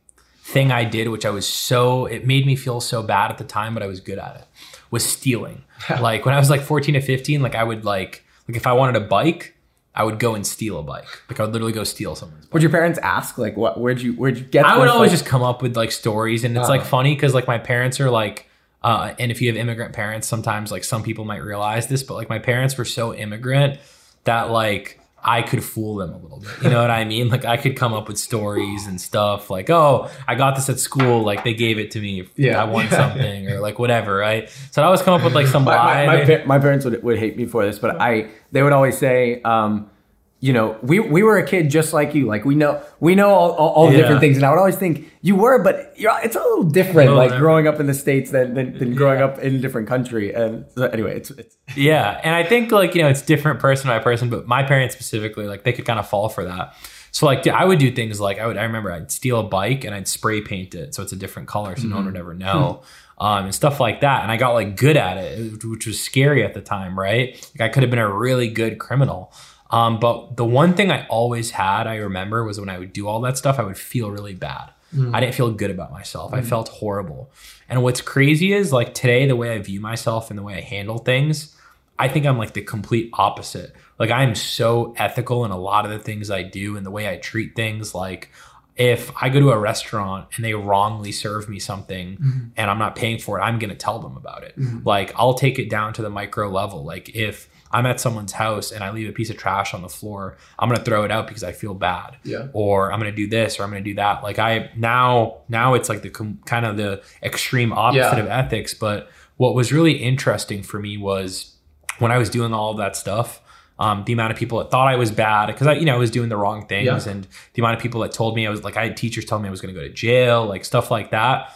thing I did, which I was so, it made me feel so bad at the time, but I was good at it, was stealing. [LAUGHS] like when I was like 14 to 15, like I would like, like if I wanted a bike, I would go and steal a bike. Like I would literally go steal someone's bike. Would your parents ask like what where'd you where'd you get I would always like- just come up with like stories and it's uh like funny because like my parents are like uh, and if you have immigrant parents, sometimes like some people might realize this, but like my parents were so immigrant that like I could fool them a little bit. You know what I mean? Like I could come up with stories and stuff like, oh, I got this at school. Like they gave it to me. Yeah. I won something or like whatever, right? So I always come up with like some lie. My, my, my, my parents would, would hate me for this, but I, they would always say, um, you know, we, we were a kid just like you. Like we know we know all, all, all yeah. different things, and I would always think you were, but it's a little different. A little like growing up in the states than than, than growing yeah. up in a different country. And so anyway, it's, it's [LAUGHS] yeah, and I think like you know it's different person by person, but my parents specifically, like they could kind of fall for that. So like I would do things like I would I remember I'd steal a bike and I'd spray paint it so it's a different color so mm-hmm. no one would ever know. Um, and stuff like that. And I got like good at it, which was scary at the time, right? Like I could have been a really good criminal. Um, but the one thing I always had, I remember, was when I would do all that stuff, I would feel really bad. Mm. I didn't feel good about myself. Mm. I felt horrible. And what's crazy is like today, the way I view myself and the way I handle things, I think I'm like the complete opposite. Like I'm so ethical in a lot of the things I do and the way I treat things. Like if I go to a restaurant and they wrongly serve me something mm-hmm. and I'm not paying for it, I'm going to tell them about it. Mm-hmm. Like I'll take it down to the micro level. Like if I'm at someone's house and I leave a piece of trash on the floor, I'm gonna throw it out because I feel bad. Yeah. Or I'm gonna do this or I'm gonna do that. Like I now now it's like the com- kind of the extreme opposite yeah. of ethics. But what was really interesting for me was when I was doing all of that stuff. Um, the amount of people that thought I was bad because I, you know, I was doing the wrong things, yeah. and the amount of people that told me I was like, I had teachers telling me I was going to go to jail, like stuff like that.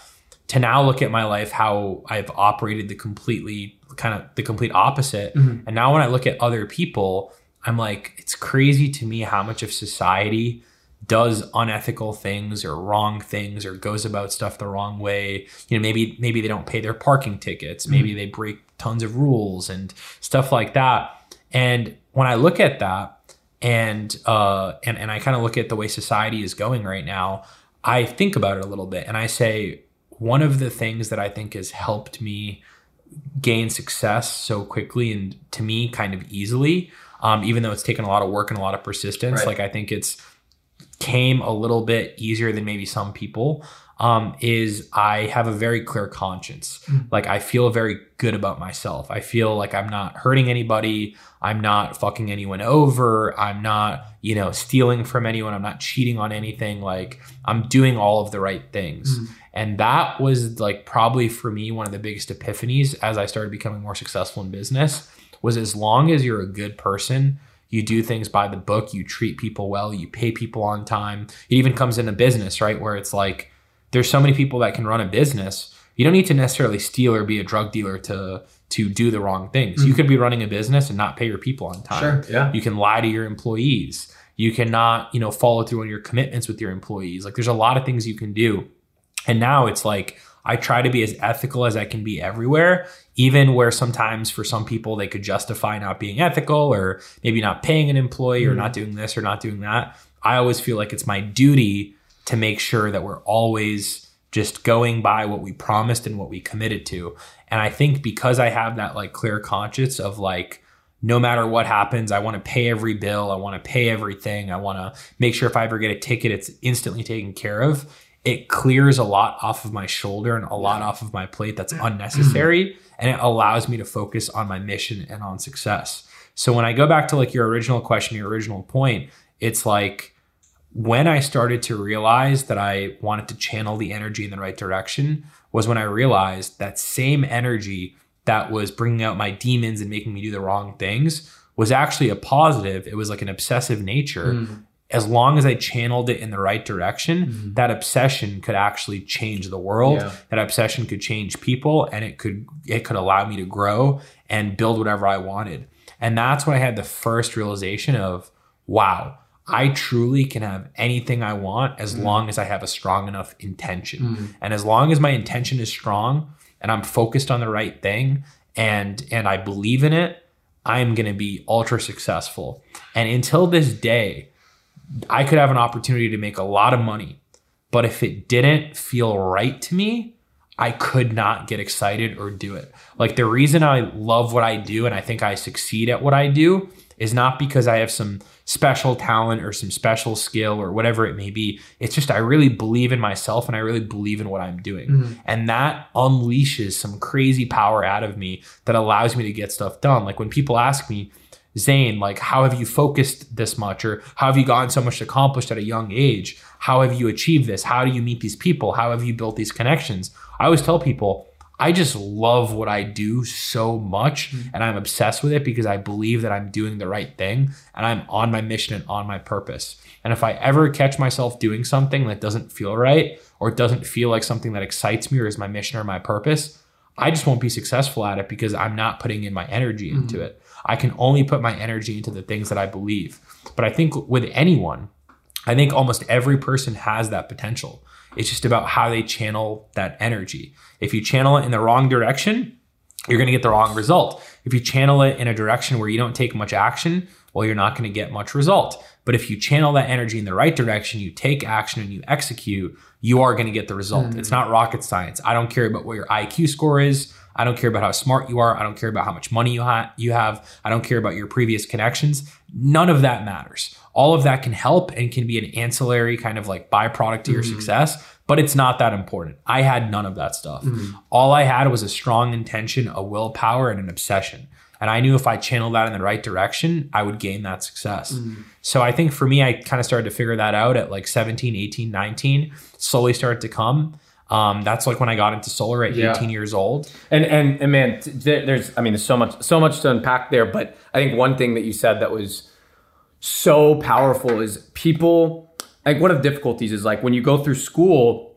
To now look at my life, how I've operated the completely kind of the complete opposite. Mm-hmm. And now when I look at other people, I'm like, it's crazy to me how much of society does unethical things or wrong things or goes about stuff the wrong way. You know, maybe maybe they don't pay their parking tickets, mm-hmm. maybe they break tons of rules and stuff like that. And when I look at that and uh and, and I kind of look at the way society is going right now, I think about it a little bit and I say one of the things that I think has helped me gain success so quickly and to me kind of easily um, even though it's taken a lot of work and a lot of persistence right. like i think it's came a little bit easier than maybe some people um, is I have a very clear conscience. Mm. Like I feel very good about myself. I feel like I'm not hurting anybody. I'm not fucking anyone over. I'm not, you know, stealing from anyone. I'm not cheating on anything. Like I'm doing all of the right things. Mm. And that was like probably for me one of the biggest epiphanies as I started becoming more successful in business was as long as you're a good person, you do things by the book, you treat people well, you pay people on time. It even comes into business, right? Where it's like there's so many people that can run a business. You don't need to necessarily steal or be a drug dealer to to do the wrong things. Mm-hmm. You could be running a business and not pay your people on time. Sure, yeah. You can lie to your employees. You cannot, you know, follow through on your commitments with your employees. Like there's a lot of things you can do. And now it's like I try to be as ethical as I can be everywhere, even where sometimes for some people they could justify not being ethical or maybe not paying an employee mm-hmm. or not doing this or not doing that. I always feel like it's my duty to make sure that we're always just going by what we promised and what we committed to. And I think because I have that like clear conscience of like, no matter what happens, I want to pay every bill. I want to pay everything. I want to make sure if I ever get a ticket, it's instantly taken care of. It clears a lot off of my shoulder and a lot off of my plate that's unnecessary. [CLEARS THROAT] and it allows me to focus on my mission and on success. So when I go back to like your original question, your original point, it's like, when I started to realize that I wanted to channel the energy in the right direction was when I realized that same energy that was bringing out my demons and making me do the wrong things was actually a positive. It was like an obsessive nature. Mm. As long as I channeled it in the right direction, mm-hmm. that obsession could actually change the world. Yeah. That obsession could change people and it could it could allow me to grow and build whatever I wanted. And that's when I had the first realization of, wow, I truly can have anything I want as mm. long as I have a strong enough intention. Mm. And as long as my intention is strong and I'm focused on the right thing and and I believe in it, I'm going to be ultra successful. And until this day, I could have an opportunity to make a lot of money, but if it didn't feel right to me, I could not get excited or do it. Like the reason I love what I do and I think I succeed at what I do is not because I have some special talent or some special skill or whatever it may be. It's just I really believe in myself and I really believe in what I'm doing. Mm-hmm. And that unleashes some crazy power out of me that allows me to get stuff done. Like when people ask me, Zain, like, how have you focused this much? Or how have you gotten so much accomplished at a young age? How have you achieved this? How do you meet these people? How have you built these connections? I always tell people, I just love what I do so much mm-hmm. and I'm obsessed with it because I believe that I'm doing the right thing and I'm on my mission and on my purpose. And if I ever catch myself doing something that doesn't feel right or doesn't feel like something that excites me or is my mission or my purpose, I just won't be successful at it because I'm not putting in my energy into mm-hmm. it. I can only put my energy into the things that I believe. But I think with anyone, I think almost every person has that potential. It's just about how they channel that energy. If you channel it in the wrong direction, you're going to get the wrong result. If you channel it in a direction where you don't take much action, well, you're not going to get much result. But if you channel that energy in the right direction, you take action and you execute, you are going to get the result. Mm. It's not rocket science. I don't care about what your IQ score is. I don't care about how smart you are. I don't care about how much money you, ha- you have. I don't care about your previous connections. None of that matters all of that can help and can be an ancillary kind of like byproduct to your mm-hmm. success, but it's not that important. I had none of that stuff. Mm-hmm. All I had was a strong intention, a willpower, and an obsession. And I knew if I channeled that in the right direction, I would gain that success. Mm-hmm. So I think for me, I kind of started to figure that out at like 17, 18, 19, slowly started to come. Um, that's like when I got into solar at yeah. 18 years old. And, and, and man, there's, I mean, there's so much, so much to unpack there, but I think one thing that you said that was, so powerful is people like one of the difficulties is like when you go through school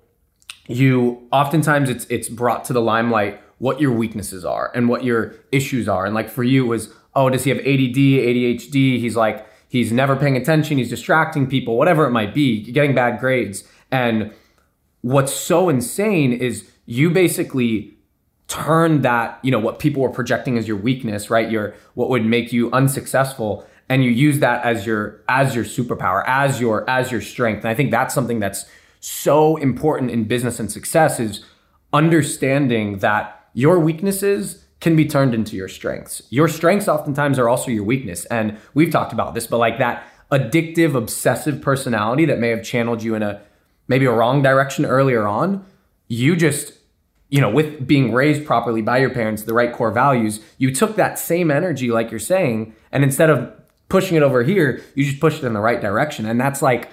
you oftentimes it's it's brought to the limelight what your weaknesses are and what your issues are. And like for you was oh does he have ADD ADHD he's like he's never paying attention. He's distracting people whatever it might be getting bad grades. And what's so insane is you basically turn that you know what people were projecting as your weakness right? Your what would make you unsuccessful and you use that as your as your superpower as your as your strength. And i think that's something that's so important in business and success is understanding that your weaknesses can be turned into your strengths. Your strengths oftentimes are also your weakness. And we've talked about this but like that addictive obsessive personality that may have channeled you in a maybe a wrong direction earlier on you just you know with being raised properly by your parents the right core values you took that same energy like you're saying and instead of pushing it over here, you just push it in the right direction. And that's like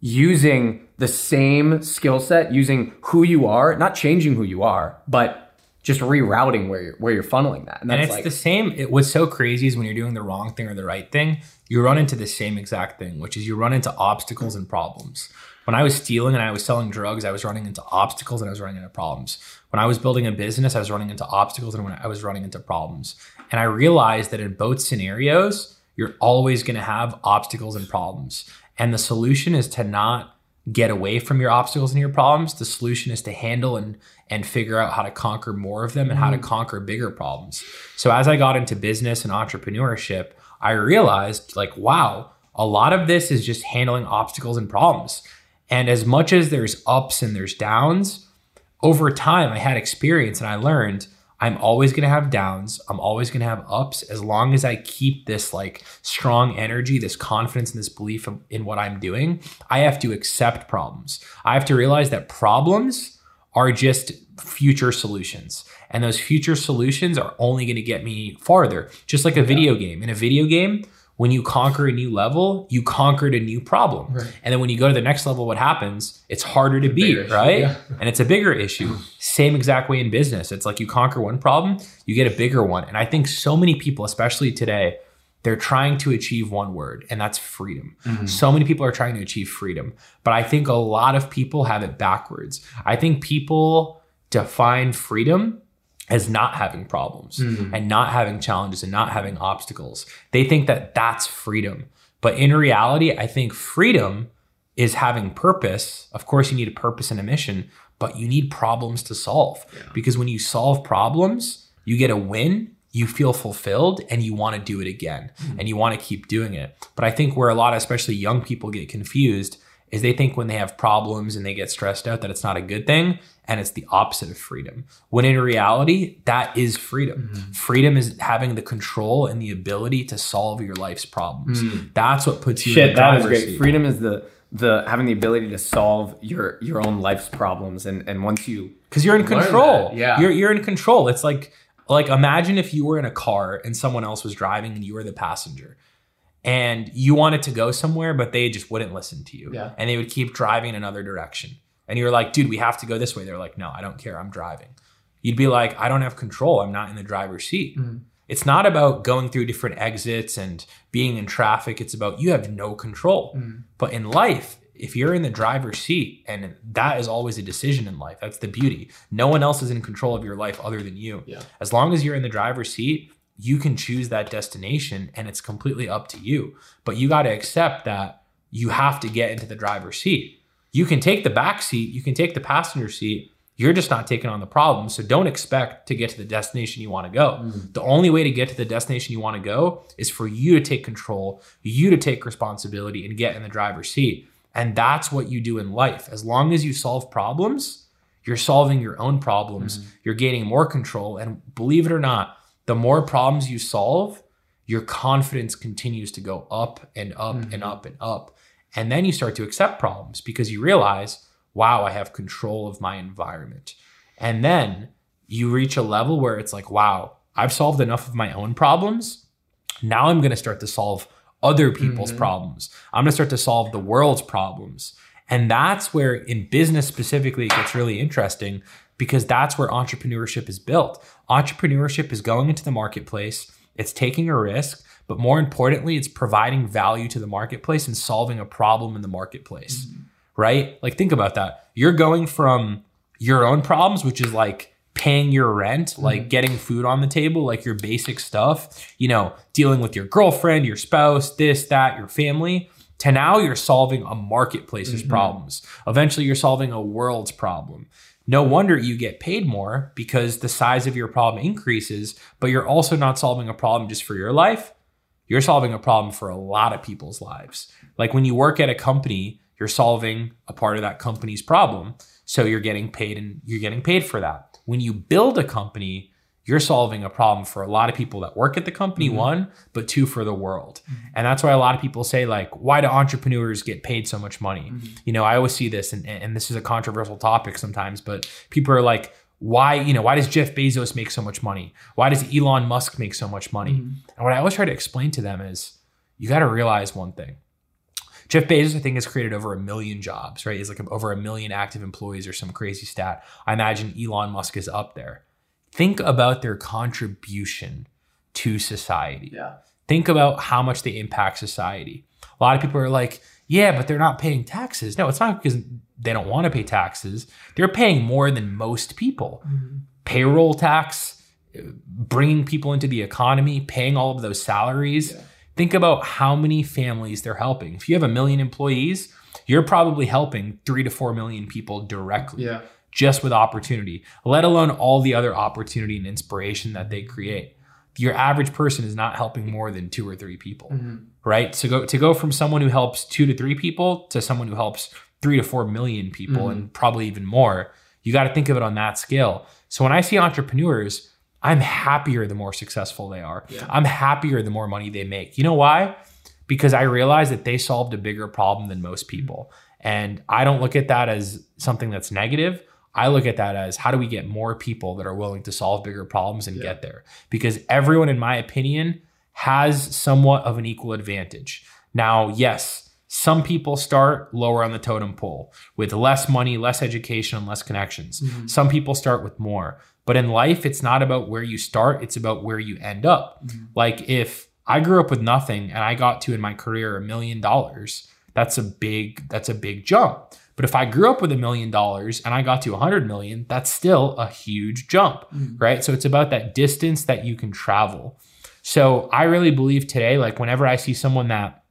using the same skill set, using who you are, not changing who you are, but just rerouting where you're where you're funneling that. And, and it's like, the same. It, what's so crazy is when you're doing the wrong thing or the right thing, you run into the same exact thing, which is you run into obstacles and problems. When I was stealing and I was selling drugs, I was running into obstacles and I was running into problems. When I was building a business, I was running into obstacles and when I was running into problems. And I realized that in both scenarios, you're always going to have obstacles and problems. And the solution is to not get away from your obstacles and your problems. The solution is to handle and and figure out how to conquer more of them and how to mm-hmm. conquer bigger problems. So as I got into business and entrepreneurship, I realized like wow, a lot of this is just handling obstacles and problems. And as much as there's ups and there's downs, over time I had experience and I learned I'm always going to have downs. I'm always going to have ups as long as I keep this like strong energy, this confidence, and this belief in what I'm doing. I have to accept problems. I have to realize that problems are just future solutions. And those future solutions are only going to get me farther. Just like a video game. In a video game, when you conquer a new level, you conquered a new problem. Right. And then when you go to the next level, what happens? It's harder to beat, right? Yeah. And it's a bigger issue. Same exact way in business. It's like you conquer one problem, you get a bigger one. And I think so many people, especially today, they're trying to achieve one word, and that's freedom. Mm-hmm. So many people are trying to achieve freedom, but I think a lot of people have it backwards. I think people define freedom as not having problems mm-hmm. and not having challenges and not having obstacles. They think that that's freedom. But in reality, I think freedom is having purpose. Of course, you need a purpose and a mission, but you need problems to solve. Yeah. Because when you solve problems, you get a win, you feel fulfilled, and you want to do it again mm-hmm. and you want to keep doing it. But I think where a lot, of, especially young people, get confused is they think when they have problems and they get stressed out that it's not a good thing and it's the opposite of freedom. When in reality, that is freedom. Mm-hmm. Freedom is having the control and the ability to solve your life's problems. Mm-hmm. That's what puts you Shit, in the that is great. Seat. Freedom is the the having the ability to solve your your own life's problems and and once you because you're in control that, yeah you're, you're in control it's like like imagine if you were in a car and someone else was driving and you were the passenger and you wanted to go somewhere but they just wouldn't listen to you yeah. and they would keep driving another direction and you're like dude we have to go this way they're like no i don't care i'm driving you'd be like i don't have control i'm not in the driver's seat mm-hmm. It's not about going through different exits and being in traffic. It's about you have no control. Mm. But in life, if you're in the driver's seat, and that is always a decision in life, that's the beauty. No one else is in control of your life other than you. Yeah. As long as you're in the driver's seat, you can choose that destination and it's completely up to you. But you got to accept that you have to get into the driver's seat. You can take the back seat, you can take the passenger seat, you're just not taking on the problem. So don't expect to get to the destination you want to go. Mm. The only way to get to the destination you want to go is for you to take control, you to take responsibility and get in the driver's seat. And that's what you do in life. As long as you solve problems, you're solving your own problems, mm-hmm. you're gaining more control. And believe it or not, the more problems you solve, your confidence continues to go up and up mm-hmm. and up and up. And then you start to accept problems because you realize wow, I have control of my environment. And then you reach a level where it's like, wow, I've solved enough of my own problems. Now I'm going to start to solve other people's mm-hmm. problems. I'm going to start to solve the world's problems. And that's where, in business specifically, it gets really interesting because that's where entrepreneurship is built. Entrepreneurship is going into the marketplace, it's taking a risk, but more importantly, it's providing value to the marketplace and solving a problem in the marketplace. Mm-hmm right? Like think about that. You're going from your own problems, which is like paying your rent, mm-hmm. like getting food on the table, like your basic stuff, you know, dealing with your girlfriend, your spouse, this, that, your family, to now you're solving a marketplace's mm-hmm. problems. Eventually you're solving a world's problem. No wonder you get paid more because the size of your problem increases, but you're also not solving a problem just for your life. You're solving a problem for a lot of people's lives. Like when you work at a company, you're solving a part of that company's problem. So you're getting paid and you're getting paid for that. When you build a company, you're solving a problem for a lot of people that work at the company, mm-hmm. one, but two for the world. Mm-hmm. And that's why a lot of people say, like, why do entrepreneurs get paid so much money? Mm-hmm. You know, I always see this, and, and this is a controversial topic sometimes, but people are like, why, you know, why does Jeff Bezos make so much money? Why does Elon Musk make so much money? Mm-hmm. And what I always try to explain to them is you got to realize one thing Jeff Bezos, I think, has created over a million jobs, right? He's like over a million active employees or some crazy stat. I imagine Elon Musk is up there. Think about their contribution to society. Yeah. Think about how much they impact society. A lot of people are like, yeah, but they're not paying taxes. No, it's not because they don't want to pay taxes. They're paying more than most people. Mm-hmm. Payroll tax, bringing people into the economy, paying all of those salaries. Yeah Think about how many families they're helping. If you have a million employees, you're probably helping three to four million people directly. Yeah. Just with opportunity, let alone all the other opportunity and inspiration that they create. Your average person is not helping more than two or three people, mm-hmm. right? So go to go from someone who helps two to three people to someone who helps three to four million people mm-hmm. and probably even more. You got to think of it on that scale. So when I see entrepreneurs, I'm happier the more successful they are. Yeah. I'm happier the more money they make. You know why? Because I realize that they solved a bigger problem than most people. And I don't look at that as something that's negative. I look at that as how do we get more people that are willing to solve bigger problems and yeah. get there? Because everyone, in my opinion, has somewhat of an equal advantage. Now, yes, some people start lower on the totem pole with less money, less education, and less connections. Mm-hmm. Some people start with more. But in life, it's not about where you start, it's about where you end up. Mm-hmm. Like if I grew up with nothing and I got to in my career a million dollars. That's a big that's a big jump. But if I grew up with a million dollars and I got to a 100 million, that's still a huge jump, mm. right? So it's about that distance that you can travel. So I really believe today, like whenever I see someone that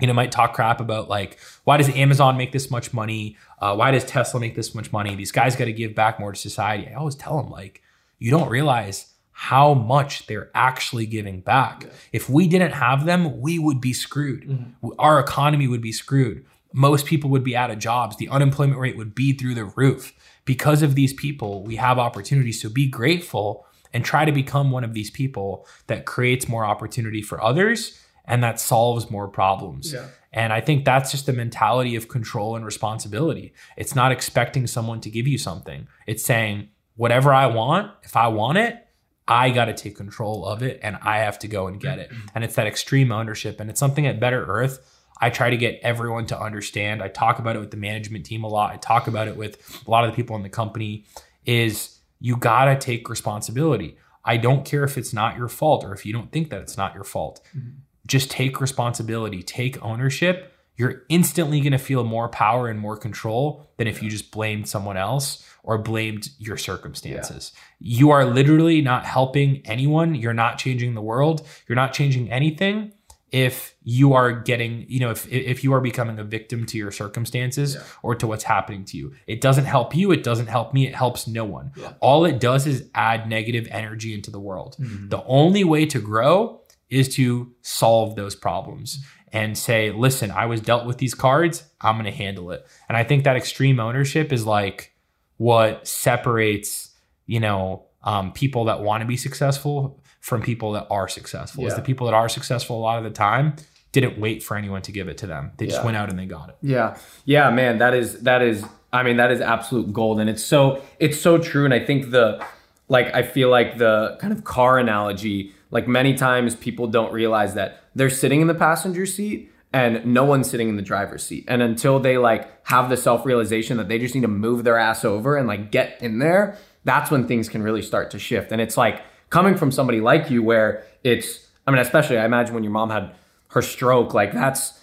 you know might talk crap about like why does Amazon make this much money? Uh, why does Tesla make this much money? These guys got to give back more to society. I always tell them like you don't realize how much they're actually giving back. Yeah. If we didn't have them, we would be screwed. Mm-hmm. Our economy would be screwed. Most people would be out of jobs. The unemployment rate would be through the roof. Because of these people, we have opportunities. So be grateful and try to become one of these people that creates more opportunity for others and that solves more problems. Yeah. And I think that's just the mentality of control and responsibility. It's not expecting someone to give you something. It's saying, whatever I want, if I want it, I got to take control of it and I have to go and get it. Mm-hmm. And it's that extreme ownership. And it's something at Better Earth I try to get everyone to understand. I talk about it with the management team a lot. I talk about it with a lot of the people in the company is you got to take responsibility. I don't care if it's not your fault or if you don't think that it's not your fault. Mm-hmm. Just take responsibility, take ownership. You're instantly going to feel more power and more control than if you just blamed someone else or blamed your circumstances. Yeah. You are literally not helping anyone. You're not changing the world. You're not changing anything if you are getting, you know, if if you are becoming a victim to your circumstances yeah. or to what's happening to you. It doesn't help you, it doesn't help me, it helps no one. Yeah. All it does is add negative energy into the world. Mm-hmm. The only way to grow is to solve those problems and say, listen, I was dealt with these cards, I'm going to handle it. And I think that extreme ownership is like what separates, you know, um, people that want to be successful from people that are successful. Yeah. Is the people that are successful a lot of the time didn't wait for anyone to give it to them. They just went out and they got it. Yeah. Yeah, man, that is that is I mean, that is absolute gold and it's so it's so true and I think the like I feel like the kind of car analogy like many times people don't realize that they're sitting in the passenger seat and no one's sitting in the driver's seat. And until they like have the self-realization that they just need to move their ass over and like get in there, that's when things can really start to shift. And it's like coming from somebody like you where it's I mean, especially I imagine when your mom had her stroke, like that's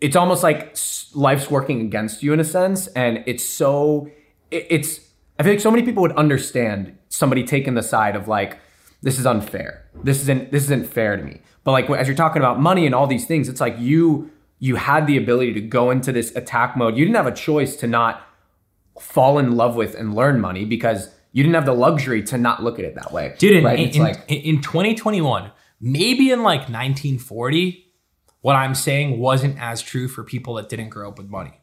it's almost like life's working against you in a sense and it's so it's I feel like so many people would understand somebody taking the side of like this is unfair. This isn't this isn't fair to me. But like as you're talking about money and all these things, it's like you you had the ability to go into this attack mode. You didn't have a choice to not fall in love with and learn money because you didn't have the luxury to not look at it that way. Dude, right? in, it's in, like in 2021, maybe in like 1940, what I'm saying wasn't as true for people that didn't grow up with money.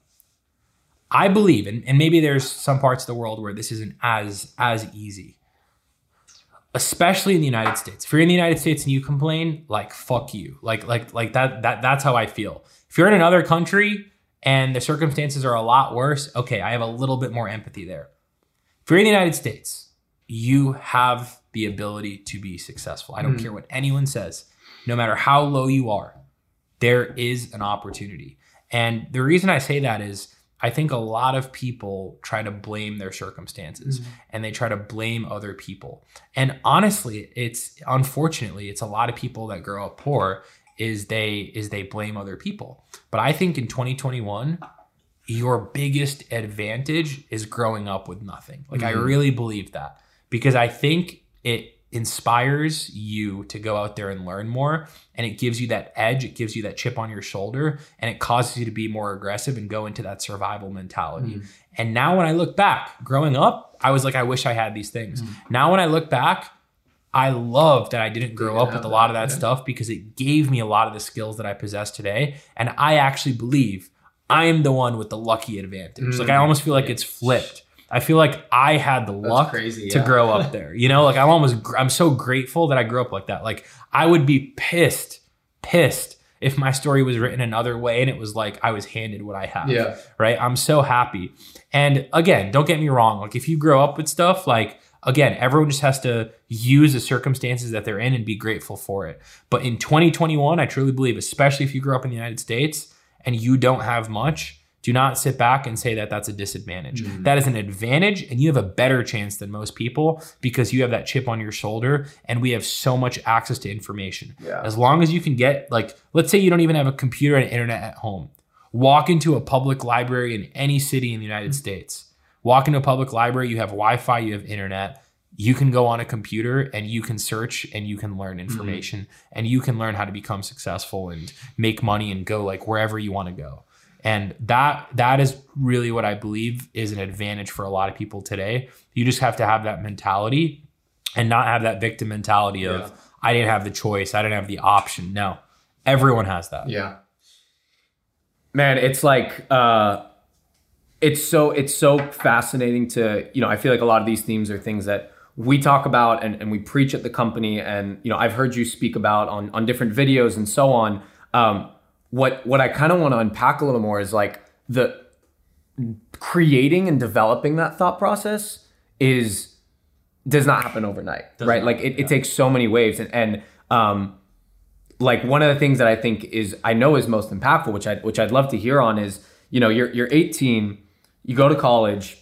I believe, and, and maybe there's some parts of the world where this isn't as as easy especially in the United States. If you're in the United States and you complain, like fuck you. Like like like that that that's how I feel. If you're in another country and the circumstances are a lot worse, okay, I have a little bit more empathy there. If you're in the United States, you have the ability to be successful. I don't mm care what anyone says. No matter how low you are, there is an opportunity. And the reason I say that is I think a lot of people try to blame their circumstances mm-hmm. and they try to blame other people. And honestly, it's unfortunately it's a lot of people that grow up poor is they is they blame other people. But I think in 2021 your biggest advantage is growing up with nothing. Like mm-hmm. I really believe that because I think it inspires you to go out there and learn more and it gives you that edge it gives you that chip on your shoulder and it causes you to be more aggressive and go into that survival mentality mm-hmm. and now when i look back growing up i was like i wish i had these things mm-hmm. now when i look back i love that i didn't grow up with a lot of that yeah. stuff because it gave me a lot of the skills that i possess today and i actually believe i'm the one with the lucky advantage mm-hmm. like i almost feel like it's flipped I feel like I had the That's luck crazy, to grow up [LAUGHS] there. You know, like I'm almost I'm so grateful that I grew up like that. Like I would be pissed, pissed if my story was written another way and it was like I was handed what I have. Yeah. Right. I'm so happy. And again, don't get me wrong. Like if you grow up with stuff, like again, everyone just has to use the circumstances that they're in and be grateful for it. But in 2021, I truly believe, especially if you grew up in the United States and you don't have much, do not sit back and say that that's a disadvantage. Mm-hmm. That is an advantage, and you have a better chance than most people because you have that chip on your shoulder, and we have so much access to information. Yeah. As long as you can get, like, let's say you don't even have a computer and internet at home, walk into a public library in any city in the United mm-hmm. States. Walk into a public library, you have Wi Fi, you have internet you can go on a computer and you can search and you can learn mm-hmm. information mm-hmm. and you can learn how to become successful and make money and go like wherever you want to go and that that is really what i believe is an advantage for a lot of people today you just have to have that mentality and not have that victim mentality of yeah. i didn't have the choice i didn't have the option no everyone has that yeah man it's like uh it's so it's so fascinating to you know i feel like a lot of these themes are things that we talk about and, and we preach at the company and you know i've heard you speak about on, on different videos and so on. Um, what what i kind of want to unpack a little more is like the creating and developing that thought process is does not happen overnight does right? not, like it, yeah. it, takes so many waves and, and um, like one of the things that i think is i know is most impactful which i which i'd love to hear on is you know you're you're 18 you go to college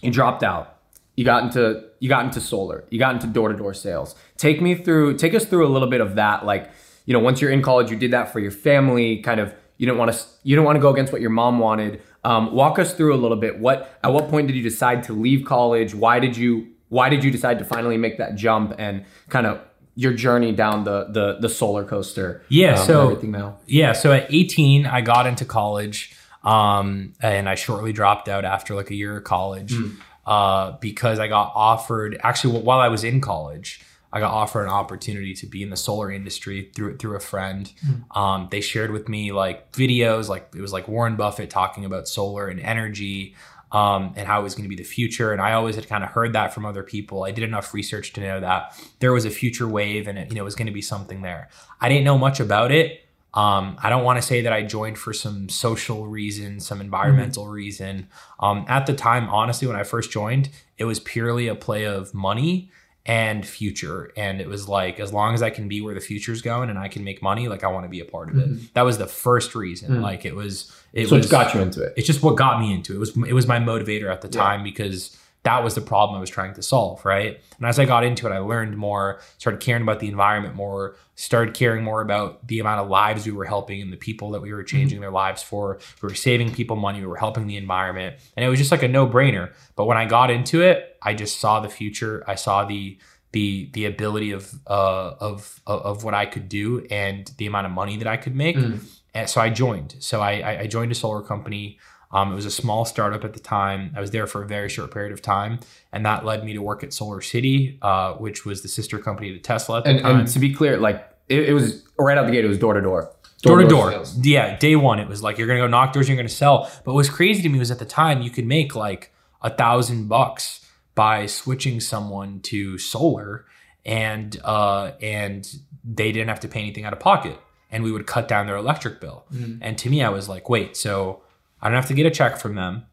you dropped out you got into you got into solar. You got into door-to-door sales. Take me through take us through a little bit of that like you know once you're in college you did that for your family kind of you don't want to you don't want to go against what your mom wanted. Um, walk us through a little bit. What at what point did you decide to leave college? Why did you why did you decide to finally make that jump and kind of your journey down the the, the solar coaster yeah um, so everything now? yeah so at 18 i got into college um, and i shortly dropped out after like a year of college. Mm uh, because I got offered actually while I was in college. I got offered an opportunity to be in the solar industry through through a friend. Mm. Um, they shared with me like videos, like it was like Warren Buffett talking about solar and energy, um, and how it was going to be the future. And I always had kind of heard that from other people. I did enough research to know that there was a future wave, and it you know it was going to be something there. I didn't know much about it. Um, I don't want to say that I joined for some social reason, some environmental mm-hmm. reason. Um, at the time, honestly, when I first joined, it was purely a play of money and future. And it was like, as long as I can be where the future's going and I can make money, like I want to be a part of it. Mm-hmm. That was the first reason. Mm-hmm. Like it was, it so was, got you into it. It's just what got me into it. It was, it was my motivator at the time because that was the problem I was trying to solve, right? And as I got into it, I learned more, started caring about the environment more, started caring more about the amount of lives we were helping and the people that we were changing mm-hmm. their lives for. We were saving people money, we were helping the environment, and it was just like a no-brainer. But when I got into it, I just saw the future. I saw the the the ability of uh, of of what I could do and the amount of money that I could make. Mm. And so I joined. So I I joined a solar company. Um, it was a small startup at the time. I was there for a very short period of time, and that led me to work at Solar City, uh, which was the sister company to Tesla. and, and, to be clear, like it, it, was right out the gate, it was door to door. Door to door. Yeah, day one, it was like you're gonna go knock doors, you're gonna sell. But what was crazy to me was at the time you could make like a thousand bucks by switching someone to solar, and uh, and they didn't have to pay anything out of pocket, and we would cut down their electric bill. Mm-hmm. And to me, I was like, wait, so I don't have to get a check from them.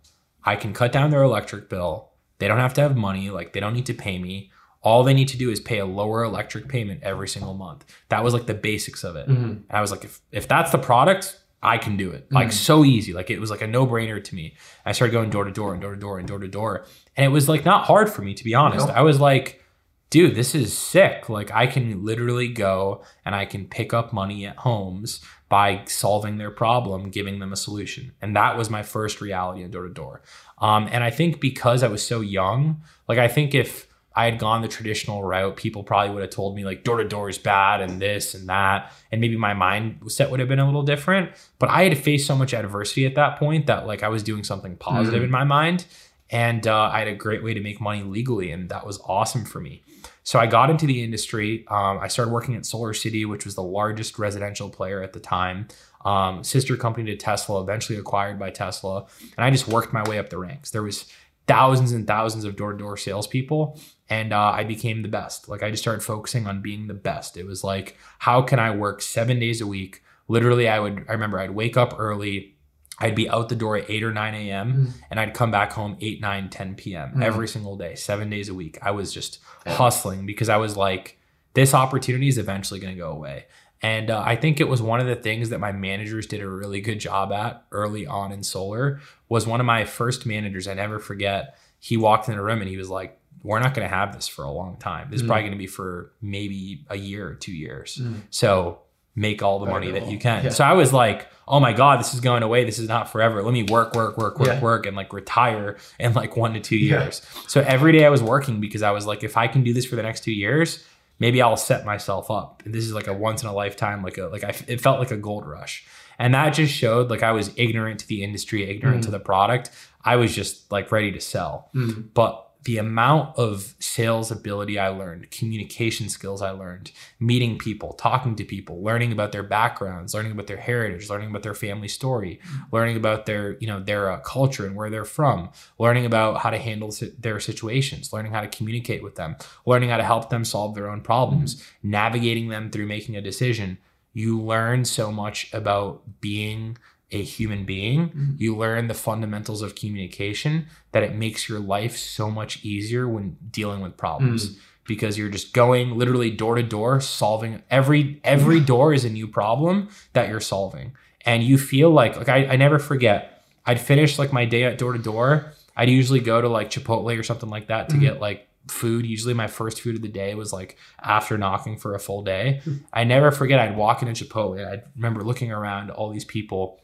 I can cut down their electric bill. They don't have to have money. Like they don't need to pay me. All they need to do is pay a lower electric payment every single month. That was like the basics of it. Mm-hmm. And I was like, if, if that's the product, I can do it. Like mm-hmm. so easy. Like it was like a no brainer to me. I started going door to door and door to door and door to door. And it was like not hard for me, to be honest. I was like, dude, this is sick. Like I can literally go and I can pick up money at homes by solving their problem, giving them a solution. And that was my first reality in door to door. Um, and I think because I was so young, like I think if I had gone the traditional route, people probably would have told me like door to door is bad and this and that. And maybe my mindset would have been a little different. But I had to face so much adversity at that point that like I was doing something positive mm-hmm. in my mind. And uh, I had a great way to make money legally. And that was awesome for me. So I got into the industry. Um, I started working at Solar City, which was the largest residential player at the time. Um, sister company to Tesla, eventually acquired by Tesla, and I just worked my way up the ranks. There was thousands and thousands of door-to-door salespeople, and uh, I became the best. Like I just started focusing on being the best. It was like, how can I work seven days a week? Literally, I would. I remember I'd wake up early I'd be out the door at 8 or 9 a.m. Mm. and I'd come back home 8, 9, 10 p.m. Mm. every single day, seven days a week. I was just yeah. hustling because I was like, this opportunity is eventually going to go away. And uh, I think it was one of the things that my managers did a really good job at early on in solar was one of my first managers. I never forget. He walked in a room and he was like, we're not going to have this for a long time. This is probably going to be for maybe a year or two years. So make all the money that you can. Yeah. So I was like, oh my God, this is going away. This is not forever. Let me work, work, work, work, Yeah. work, and like retire in like one to two Yeah. years. So every day I was working because I was like, if I can do this for the next two years, maybe I'll set myself up. And this is like a once in a lifetime, like a like I, it felt like a gold rush. And that just showed like I was ignorant to the industry, ignorant Mm. to the product. I was just like ready to sell. But the amount of sales ability I learned, communication skills I learned, meeting people, talking to people, learning about their backgrounds, learning about their heritage, learning about their family story, learning about their, you know, their uh, culture and where they're from, learning about how to handle si- their situations, learning how to communicate with them, learning how to help them solve their own problems, navigating them through making a decision. You learn so much about being a human being, mm-hmm. you learn the fundamentals of communication that it makes your life so much easier when dealing with problems. Mm-hmm. Because you're just going literally door to door solving every every mm-hmm. door is a new problem that you're solving. And you feel like like I, I never forget. I'd finish like my day at door to door. I'd usually go to like Chipotle or something like that to get like food. Usually my first food of the day was like after knocking for a full day. I never forget I'd walk into Chipotle. And I remember looking around all these people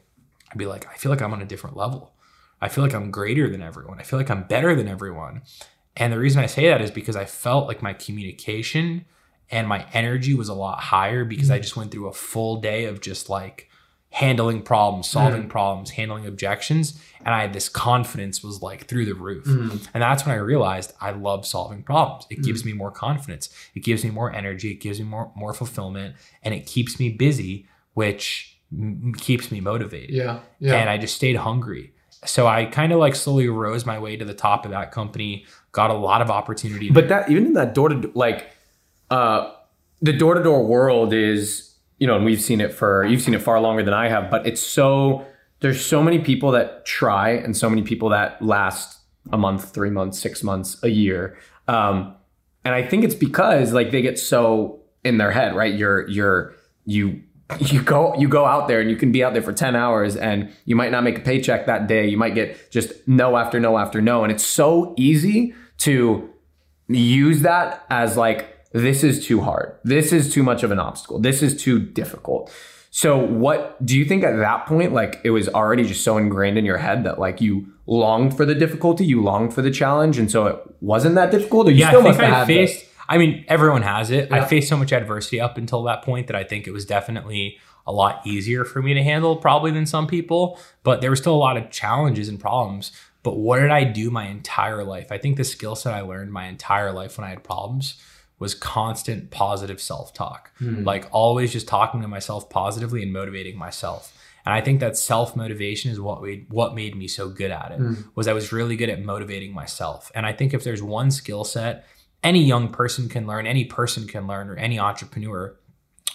I'd be like, I feel like I'm on a different level. I feel like I'm greater than everyone. I feel like I'm better than everyone. And the reason I say that is because I felt like my communication and my energy was a lot higher because I mm. just went through a full day of just like handling problems, solving mm. problems, handling objections. And I had this confidence was like through the roof. Mm. And that's when I realized I love solving problems. It gives me more confidence. It gives me more energy. It gives me more, more fulfillment and it keeps me busy, which m- keeps me motivated Yeah. Yeah. and I just stayed hungry. So I kind of like slowly rose my way to the top of that company, got a lot of opportunity. But that even in that door to like uh the door to door world is you know, and we've seen it for you've seen it far longer than I have, but it's so there's so many people that try and so many people that last a month, three months, six months, a year. Um and I think it's because like they get so in their head, right? You're you're you [LAUGHS] you go you go out there and you can be out there for 10 hours and you might not make a paycheck that day. You might get just no after no after no. And it's so easy to use that as like this is too hard. This is too much of an obstacle. This is too difficult. So what do you think at that point like it was already just so ingrained in your head that like you longed for the difficulty, you longed for the challenge and so it wasn't that difficult or you yeah, still I think must have I had faced. I mean, everyone has it. I faced so much adversity up until that point that I think it was definitely a lot easier for me to handle, probably than some people. But there were still a lot of challenges and problems. But what did I do my entire life? I think the skill set I learned my entire life when I had problems was constant positive self talk. Hmm. Like always just talking to myself positively and motivating myself. And I think that self motivation is what made what made me so good at it. Hmm. Was I was really good at motivating myself. And I think if there's one skill set any young person can learn, any person can learn, or any entrepreneur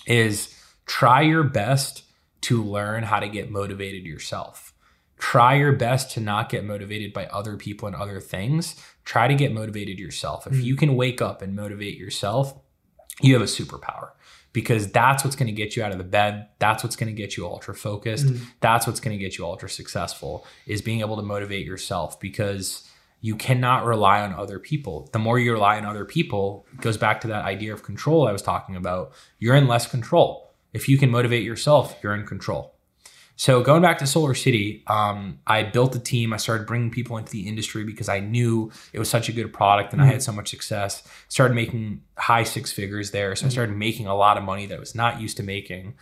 is try your best to learn how to get motivated yourself. Try your best to not get motivated by other people and other things. Try to get motivated yourself. If hmm. you can wake up and motivate yourself, you have a superpower because that's what's going to get you out of the bed. That's what's going to get you ultra focused. Hmm. That's what's going to get you ultra successful is being able to motivate yourself because you cannot rely on other people. The more you rely on other people, it goes back to that idea of control I was talking about. You're in less control. If you can motivate yourself, you're in control. So going back to Solar City, um, I built a team. I started bringing people into the industry because I knew it was such a good product and I had so much success. Started making high six figures there, so I started making a lot of money that I was not used to making.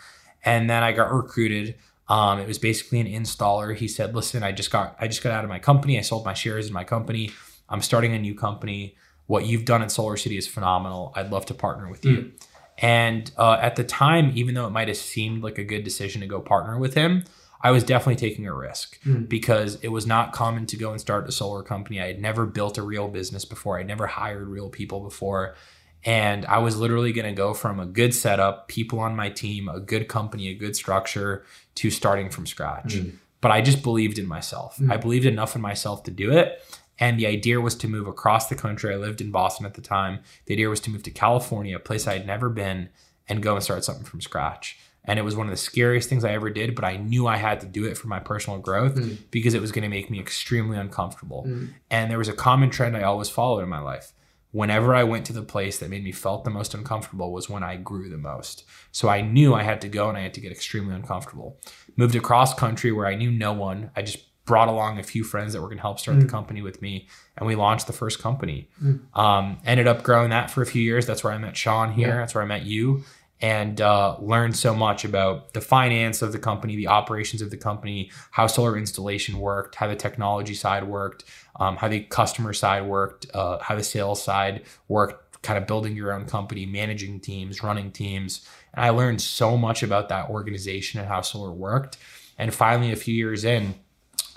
And then I got recruited. Um, it was basically an installer. He said, "Listen, I just got I just got out of my company. I sold my shares in my company. I'm starting a new company. What you've done at Solar City is phenomenal. I'd love to partner with you." And uh, at the time, even though it might have seemed like a good decision to go partner with him, I was definitely taking a risk because it was not common to go and start a solar company. I had never built a real business before. I'd never hired real people before. And I was literally going to go from a good setup, people on my team, a good company, a good structure to starting from scratch. But I just believed in myself. I believed enough in myself to do it. And the idea was to move across the country. I lived in Boston at the time. The idea was to move to California, a place I had never been, and go and start something from scratch. And it was one of the scariest things I ever did, but I knew I had to do it for my personal growth mm. because it was going to make me extremely uncomfortable. Mm. And there was a common trend I always followed in my life. Whenever I went to the place that made me felt the most uncomfortable was when I grew the most. So I knew I had to go and I had to get extremely uncomfortable. Moved across country where I knew no one. I just brought along a few friends that were going to help start mm. the company with me, and we launched the first company. Mm. Um, ended up growing that for a few years. That's where I met Shaun here. Yeah. That's where I met you, and uh, learned so much about the finance of the company, the operations of the company, how solar installation worked, how the technology side worked, um, how the customer side worked, uh, how the sales side worked, kind of building your own company, managing teams, running teams. And I learned so much about that organization and how solar worked. And finally, a few years in,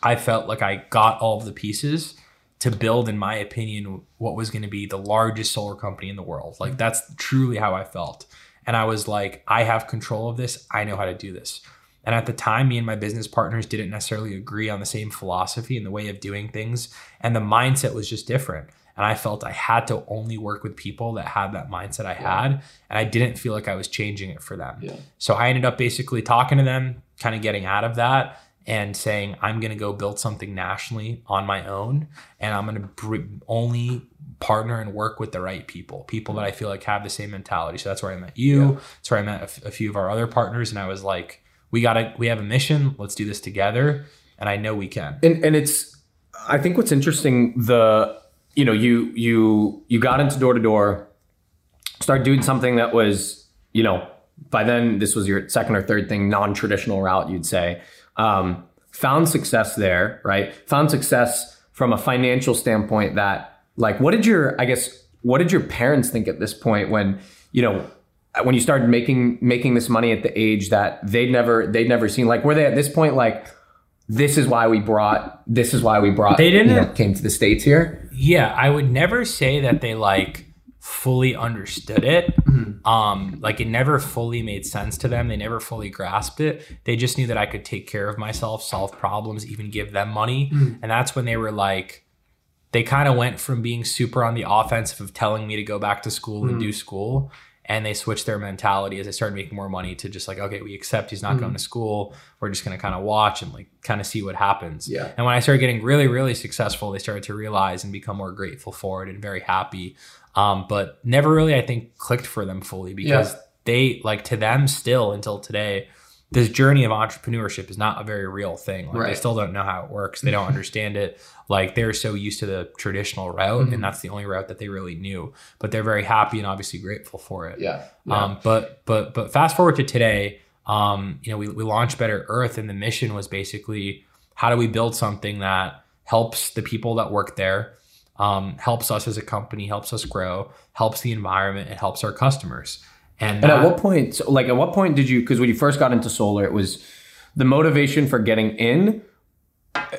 I felt like I got all of the pieces to build, in my opinion, what was going to be the largest solar company in the world. Like that's truly how I felt. And I was like, I have control of this. I know how to do this. And at the time, me and my business partners didn't necessarily agree on the same philosophy and the way of doing things. And the mindset was just different. And I felt I had to only work with people that had that mindset I yeah. had. And I didn't feel like I was changing it for them. Yeah. So I ended up basically talking to them, kind of getting out of that and saying, I'm going to go build something nationally on my own. And I'm going to br- only partner and work with the right people, people that I feel like have the same mentality. So that's where I met you. Yeah. That's where I met a, f- a few of our other partners. And I was like, we got to, we have a mission. Let's do this together. And I know we can. And, and it's, I think what's interesting, the, you know, you, you, you got into door to door, start doing something that was, you know, by then this was your second or third thing, non-traditional route, you'd say. Um, found success there, right? Found success from a financial standpoint that like, what did your, I guess, what did your parents think at this point when, you know, when you started making making this money at the age that they'd never they'd never seen? Like, were they at this point like, this is why we brought this is why we brought they didn't you know, came to the states here? Yeah, I would never say that they like fully understood it. Mm-hmm. Um, like it never fully made sense to them. They never fully grasped it. They just knew that I could take care of myself, solve problems, even give them money. Mm-hmm. And that's when they were like, they kind of went from being super on the offensive of telling me to go back to school mm. and do school and they switched their mentality as they started making more money to just like okay we accept he's not mm. going to school we're just going to kind of watch and like kind of see what happens yeah and when i started getting really really successful they started to realize and become more grateful for it and very happy um, but never really i think clicked for them fully because yeah. they like to them still until today this journey of entrepreneurship is not a very real thing. Like right. they still don't know how it works. They don't [LAUGHS] understand it. Like they're so used to the traditional route, mm-hmm. and that's the only route that they really knew. But they're very happy and obviously grateful for it. Yeah. yeah. Um. But but but fast forward to today. Um. You know, we we launched Better Earth, and the mission was basically how do we build something that helps the people that work there, um, helps us as a company, helps us grow, helps the environment, it helps our customers. And, and at what point, so like at what point did you, because when you first got into solar, it was the motivation for getting in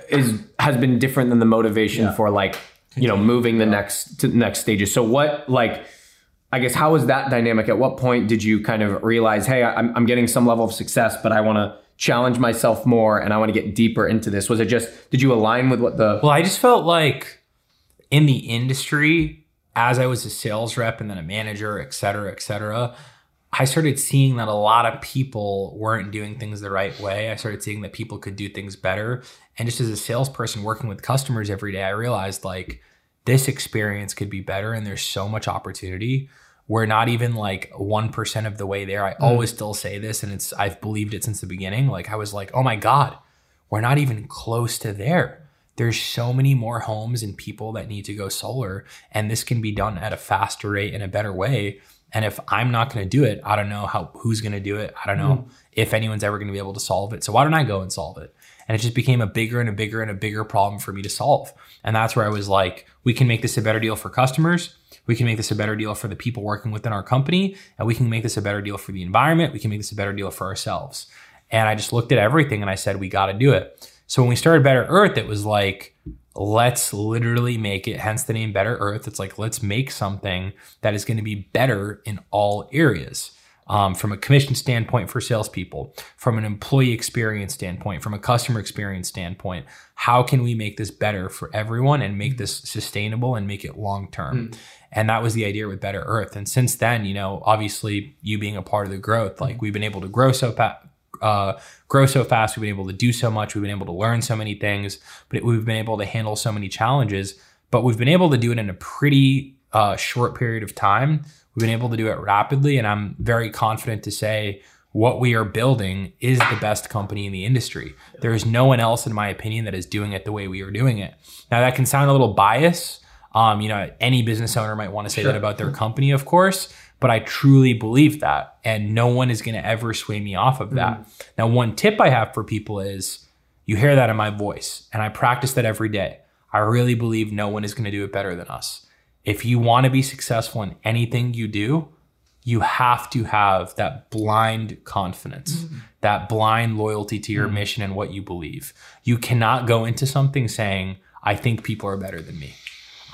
is has been different than the motivation yeah. for like, you know, moving the next to the next stages. So what like, I guess how was that dynamic? At what point did you kind of realize, hey, I'm, I'm getting some level of success, but I want to challenge myself more and I want to get deeper into this? Was it just, did you align with what the. Well, I just felt like in the industry, as I was a sales rep and then a manager, et cetera, et cetera, I started seeing that a lot of people weren't doing things the right way. I started seeing that people could do things better. And just as a salesperson working with customers every day, I realized like this experience could be better and there's so much opportunity. We're not even like 1% of the way there. I mm. always still say this and it's I've believed it since the beginning. Like I was like, "Oh my god, we're not even close to there." There's so many more homes and people that need to go solar and this can be done at a faster rate in a better way. And if i'm not going to do it i don't know how who's going to do it. I don't know mm. if anyone's ever going to be able to solve it. So why don't i go and solve it? And it just became a bigger and a bigger and a bigger problem for me to solve. And that's where i was like we can make this a better deal for customers. We can make this a better deal for the people working within our company. And we can make this a better deal for the environment. We can make this a better deal for ourselves. And i just looked at everything and i said we got to do it so when we started Better Earth, it was like, let's literally make it, hence the name Better Earth. It's like, let's make something that is going to be better in all areas. um, from a commission standpoint for salespeople, from an employee experience standpoint, from a customer experience standpoint. How can we make this better for everyone and make this sustainable and make it long term? Mm. And that was the idea with Better Earth. And since then, you know, obviously you being a part of the growth, like we've been able to grow so fast. Uh, grow so fast. We've been able to do so much. We've been able to learn so many things, but it, we've been able to handle so many challenges. But we've been able to do it in a pretty uh, short period of time We've been able to do it rapidly, and I'm very confident to say what we are building is the best company in the industry. There is no one else, in my opinion, that is doing it the way we are doing it. Now, that can sound a little biased. Um, you know, any business owner might want to say sure. that about their company, of course, but I truly believe that, and no one is going to ever sway me off of that. Mm. Now, one tip I have for people is you hear that in my voice, and I practice that every day. I really believe no one is going to do it better than us if you want to be successful in anything you do, you have to have that blind confidence, mm-hmm. that blind loyalty to your mm-hmm. mission and what you believe. You cannot go into something saying, I think people are better than me.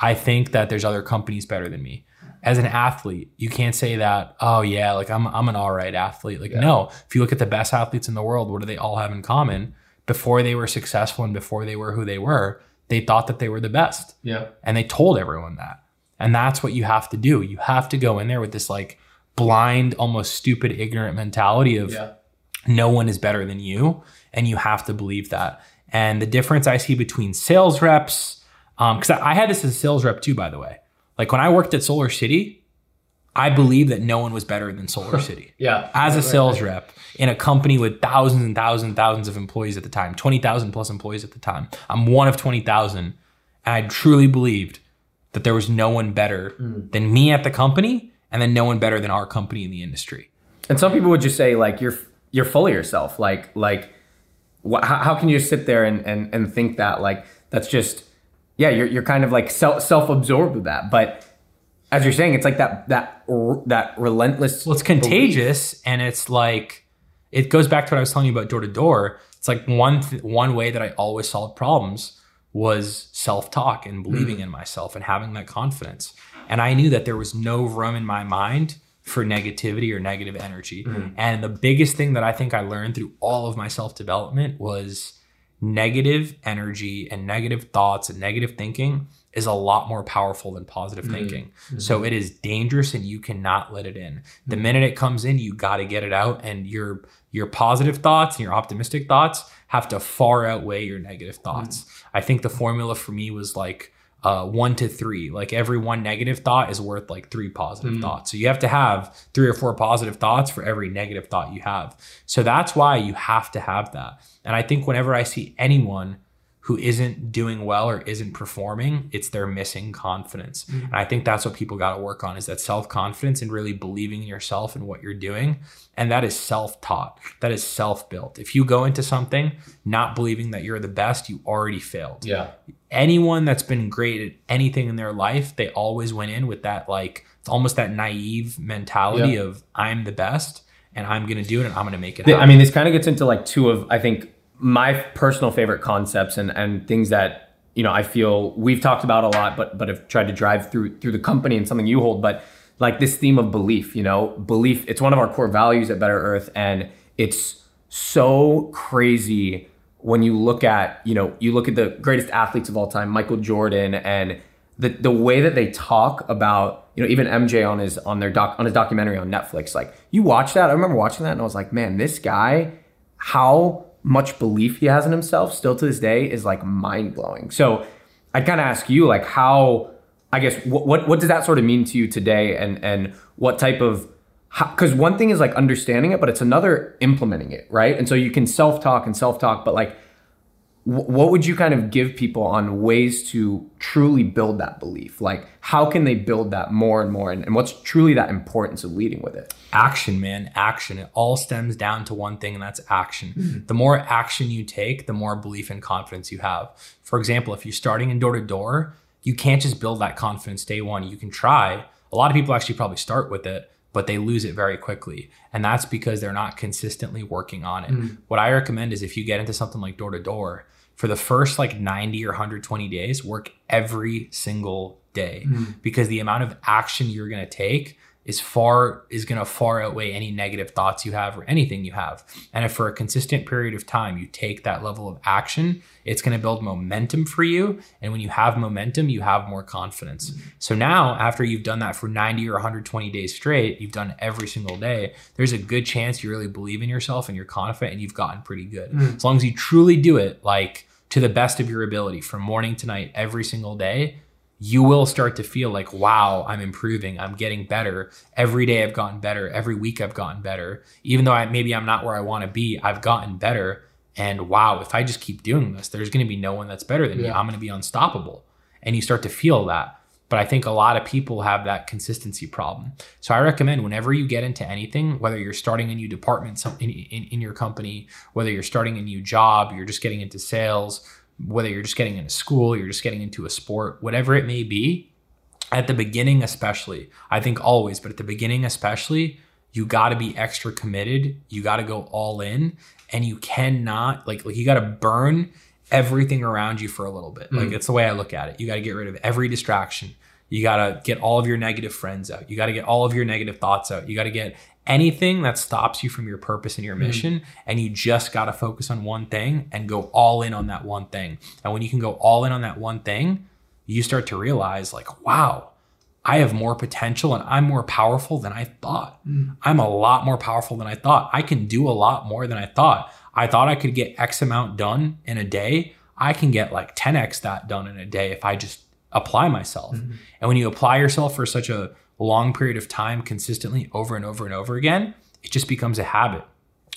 I think that there's other companies better than me. As an athlete, you can't say that, oh yeah, like I'm I'm an all right athlete. Like yeah. no, if you look at the best athletes in the world, what do they all have in common? Before they were successful and before they were who they were, they thought that they were the best. Yeah. And they told everyone that. And that's what you have to do. You have to go in there with this like blind, almost stupid, ignorant mentality of yeah. no one is better than you. And you have to believe that. And the difference I see between sales reps, because um, I, I had this as a sales rep too, by the way. Like when I worked at SolarCity, I believe that no one was better than SolarCity. yeah. As a sales rep in a company with thousands and thousands and thousands of employees at the time, 20,000 plus employees at the time. I'm one of 20,000. And I truly believed that there was no one better mm. than me at the company and then no one better than our company in the industry. And some people would just say like you're you're full of yourself. Like like wh- how, can you just sit there and, and and think that like that's just yeah you're you're kind of like self self absorbed with that. But as you're saying, it's like that that that relentless. Well, it's contagious, belief. and it's like it goes back to what I was telling you about door to door. It's like one th- one way that I always solved problems was self talk and believing mm. in myself and having that confidence. And I knew that there was no room in my mind for negativity or negative energy. Mm. And the biggest thing that I think I learned through all of my self development was negative energy and negative thoughts and negative thinking is a lot more powerful than positive mm thinking. Mm-hmm. So it is dangerous and you cannot let it in. The mm minute it comes in, you got to get it out and your your positive thoughts and your optimistic thoughts have to far outweigh your negative thoughts. mm I think the formula for me was like uh, one to three. Like every one negative thought is worth like three positive mm. thoughts. So you have to have three or four positive thoughts for every negative thought you have. So that's why you have to have that. And I think whenever I see anyone who isn't doing well or isn't performing, it's their missing confidence. Mm-hmm. And I think that's what people got to work on is that self-confidence and really believing in yourself and what you're doing. And that is self-taught. That is self-built. If you go into something not believing that you're the best, you already failed. Yeah. Anyone that's been great at anything in their life, they always went in with that like it's almost that naive mentality yeah. of I'm the best and I'm going to do it and I'm going to make it happen. I mean, this kind of gets into like two of I think my personal favorite concepts and, and things that you know I feel we've talked about a lot, but but have tried to drive through through the company and something you hold. But like this theme of belief, you know, belief. It's one of our core values at Better Earth, and it's so crazy when you look at you know you look at the greatest athletes of all time, Michael Jordan, and the the way that they talk about you know even MJ on his on their doc on his documentary on Netflix. Like you watch that, I remember watching that, and I was like, man, this guy, how much belief he has in himself still to this day is like mind blowing. So I kind of ask you like how I guess what, what what does that sort of mean to you today and and what type of because one thing is like understanding it, but it's another implementing it, right? And so you can self talk and self talk, but like what would you kind of give people on ways to truly build that belief? Like, how can they build that more and more? And, and, what's truly that importance of leading with it? Action, man, action. It all stems down to one thing, and that's action. Mm-hmm. The more action you take, the more belief and confidence you have. For example, if you're starting in door to door, you can't just build that confidence day one. You can try. A lot of people actually probably start with it, but they lose it very quickly. And that's because they're not consistently working on it. Mm. What I recommend is if you get into something like door to door, for the first like 90 or 120 days, work every single day mm. because the amount of action you're going to take is far is going to far outweigh any negative thoughts you have or anything you have. And if for a consistent period of time you take that level of action, it's going to build momentum for you. And when you have momentum, you have more confidence. So now, after you've done that for 90 or 120 days straight, you've done every single day, there's a good chance you really believe in yourself and you're confident and you've gotten pretty good. Mm-hmm. As long as you truly do it like to the best of your ability from morning to night every single day, you will start to feel like, wow, I'm improving. I'm getting better. Every day I've gotten better. Every week I've gotten better. Even though I, maybe I'm not where I want to be, I've gotten better. And wow, if I just keep doing this, there's going to be no one that's better than yeah. me. I'm going to be unstoppable. And you start to feel that. But I think a lot of people have that consistency problem. So I recommend whenever you get into anything, whether you're starting a new department in, in, in your company, whether you're starting a new job, you're just getting into sales, whether you're just getting into school, you're just getting into a sport, whatever it may be, at the beginning, especially, I think always, but at the beginning, especially, you got to be extra committed. You got to go all in and you cannot, like, like you got to burn everything around you for a little bit. Mm. Like, it's the way I look at it. You got to get rid of every distraction. You got to get all of your negative friends out. You got to get all of your negative thoughts out. You got to get anything that stops you from your purpose and your mm-hmm. mission mm. and you just got to focus on one thing and go all in on that one thing and when you can go all in on that one thing you start to realize like wow i have more potential and i'm more powerful than i thought mm. i'm a lot more powerful than i thought i can do a lot more than i thought i thought i could get x amount done in a day i can get like 10x that done in a day if i just apply myself mm-hmm. and when you apply yourself for such a long period of time consistently over and over and over again, it just becomes a habit.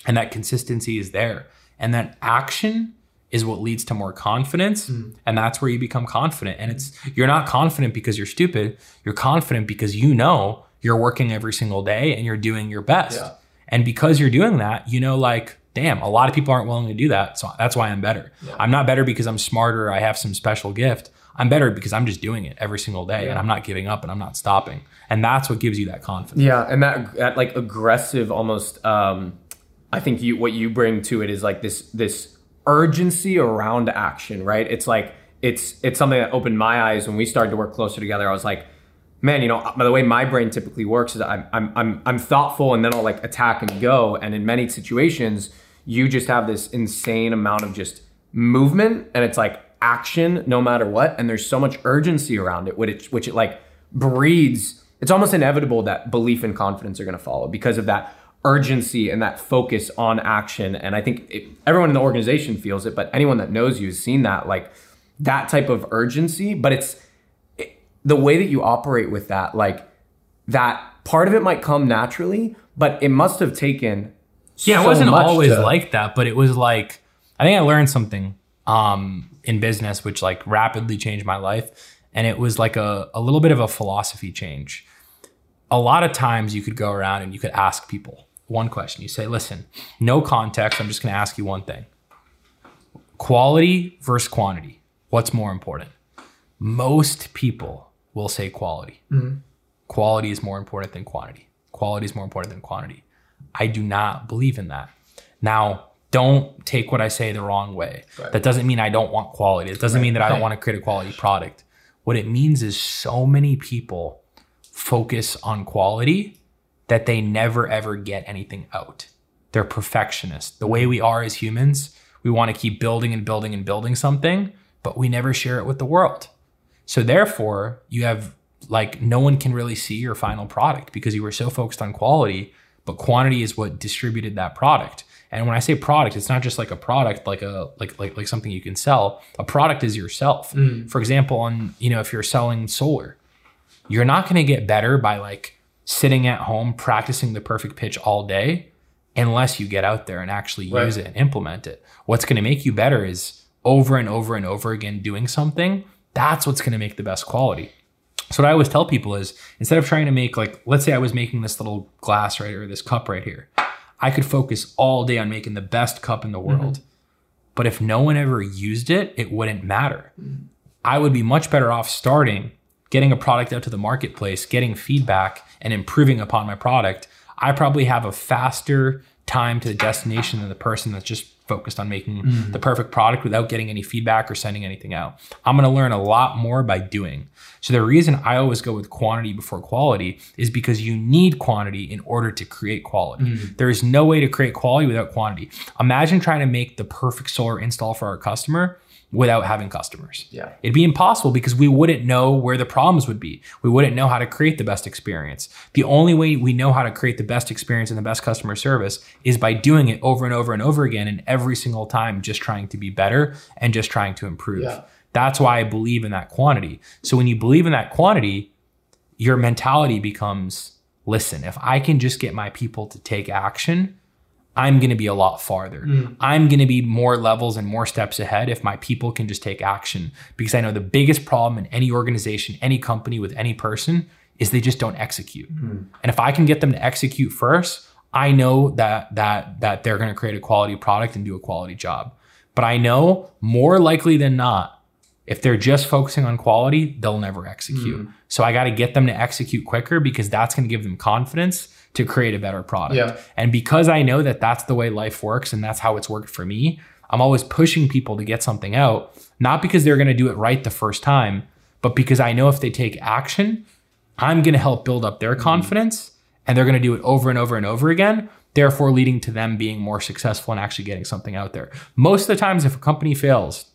And that consistency is there. And that action is what leads to more confidence. Mm. And that's where you become confident. And it's, you're not confident because you're stupid. You're confident because you know you're working every single day and you're doing your best. Yeah. And because you're doing that, you know, like, damn, a lot of people aren't willing to do that. So that's why I'm better. Yeah. I'm not better because I'm smarter. I have some special gift. I'm better because I'm just doing it every single day yeah. and I'm not giving up and I'm not stopping. And that's what gives you that confidence. Yeah, and that that like aggressive almost um I think you what you bring to it is like this this urgency around action, right? It's like it's it's something that opened my eyes when we started to work closer together. I was like, man, you know, by the way my brain typically works is I'm I'm I'm I'm thoughtful and then I'll like attack and go. And in many situations, you just have this insane amount of just movement and it's like action no matter what and there's so much urgency around it which it, which it like breeds it's almost inevitable that belief and confidence are going to follow because of that urgency and that focus on action and i think it, everyone in the organization feels it but anyone that knows you has seen that like that type of urgency but it's it, the way that you operate with that like that part of it might come naturally but it must have taken yeah so it wasn't always to, like that but it was like i think i learned something um in business, which like rapidly changed my life. And it was like a, a little bit of a philosophy change. A lot of times you could go around and you could ask people one question. You say, listen, no context. I'm just going to ask you one thing quality versus quantity. What's more important? Most people will say quality. Mm-hmm. Quality is more important than quantity. Quality is more important than quantity. I do not believe in that. Now, don't take what I say the wrong way. Right. That doesn't mean I don't want quality. It doesn't right. mean that I don't want to create a quality product. What it means is so many people focus on quality that they never ever get anything out. They're perfectionists. The way we are as humans, we want to keep building and building and building something, but we never share it with the world. So therefore, you have like no one can really see your final product because you were so focused on quality, but quantity is what distributed that product. And when I say product, it's not just like a product, like a like like like something you can sell. A product is yourself. Mm. For example, on you know if you're selling solar, you're not going to get better by like sitting at home practicing the perfect pitch all day unless you get out there and actually right. use it and implement it. What's going to make you better is over and over and over again doing something. That's what's going to make the best quality. So what I always tell people is instead of trying to make like let's say I was making this little glass right or this cup right here. I could focus all day on making the best cup in the world. Mm-hmm. But if no one ever used it, it wouldn't matter. Mm-hmm. I would be much better off starting, getting a product out to the marketplace, getting feedback, and improving upon my product. I probably have a faster time to the destination than the person that's just focused on making mm. the perfect product without getting any feedback or sending anything out. I'm going to learn a lot more by doing. So the reason I always go with quantity before quality is because you need quantity in order to create quality. Mm. There is no way to create quality without quantity. Imagine trying to make the perfect solar install for our customer without having customers. Yeah. It'd be impossible because we wouldn't know where the problems would be. We wouldn't know how to create the best experience. The only way we know how to create the best experience and the best customer service is by doing it over and over and over again and every single time just trying to be better and just trying to improve. Yeah. That's why I believe in that quantity. So when you believe in that quantity, your mentality becomes listen, if I can just get my people to take action, I'm going to be a lot farther. Mm. I'm going to be more levels and more steps ahead if my people can just take action. Because I know the biggest problem in any organization, any company with any person is they just don't execute. Mm. And if I can get them to execute first, I know that that that they're going to create a quality product and do a quality job. But I know more likely than not, if they're just focusing on quality, they'll never execute. Mm. So I got to get them to execute quicker because that's going to give them confidence to create a better product. Yeah. And because I know that that's the way life works and that's how it's worked for me, I'm always pushing people to get something out, not because they're going to do it right the first time, but because I know if they take action, I'm going to help build up their mm-hmm. confidence and they're going to do it over and over and over again, therefore leading to them being more successful and actually getting something out there. Most of the times, if a company fails,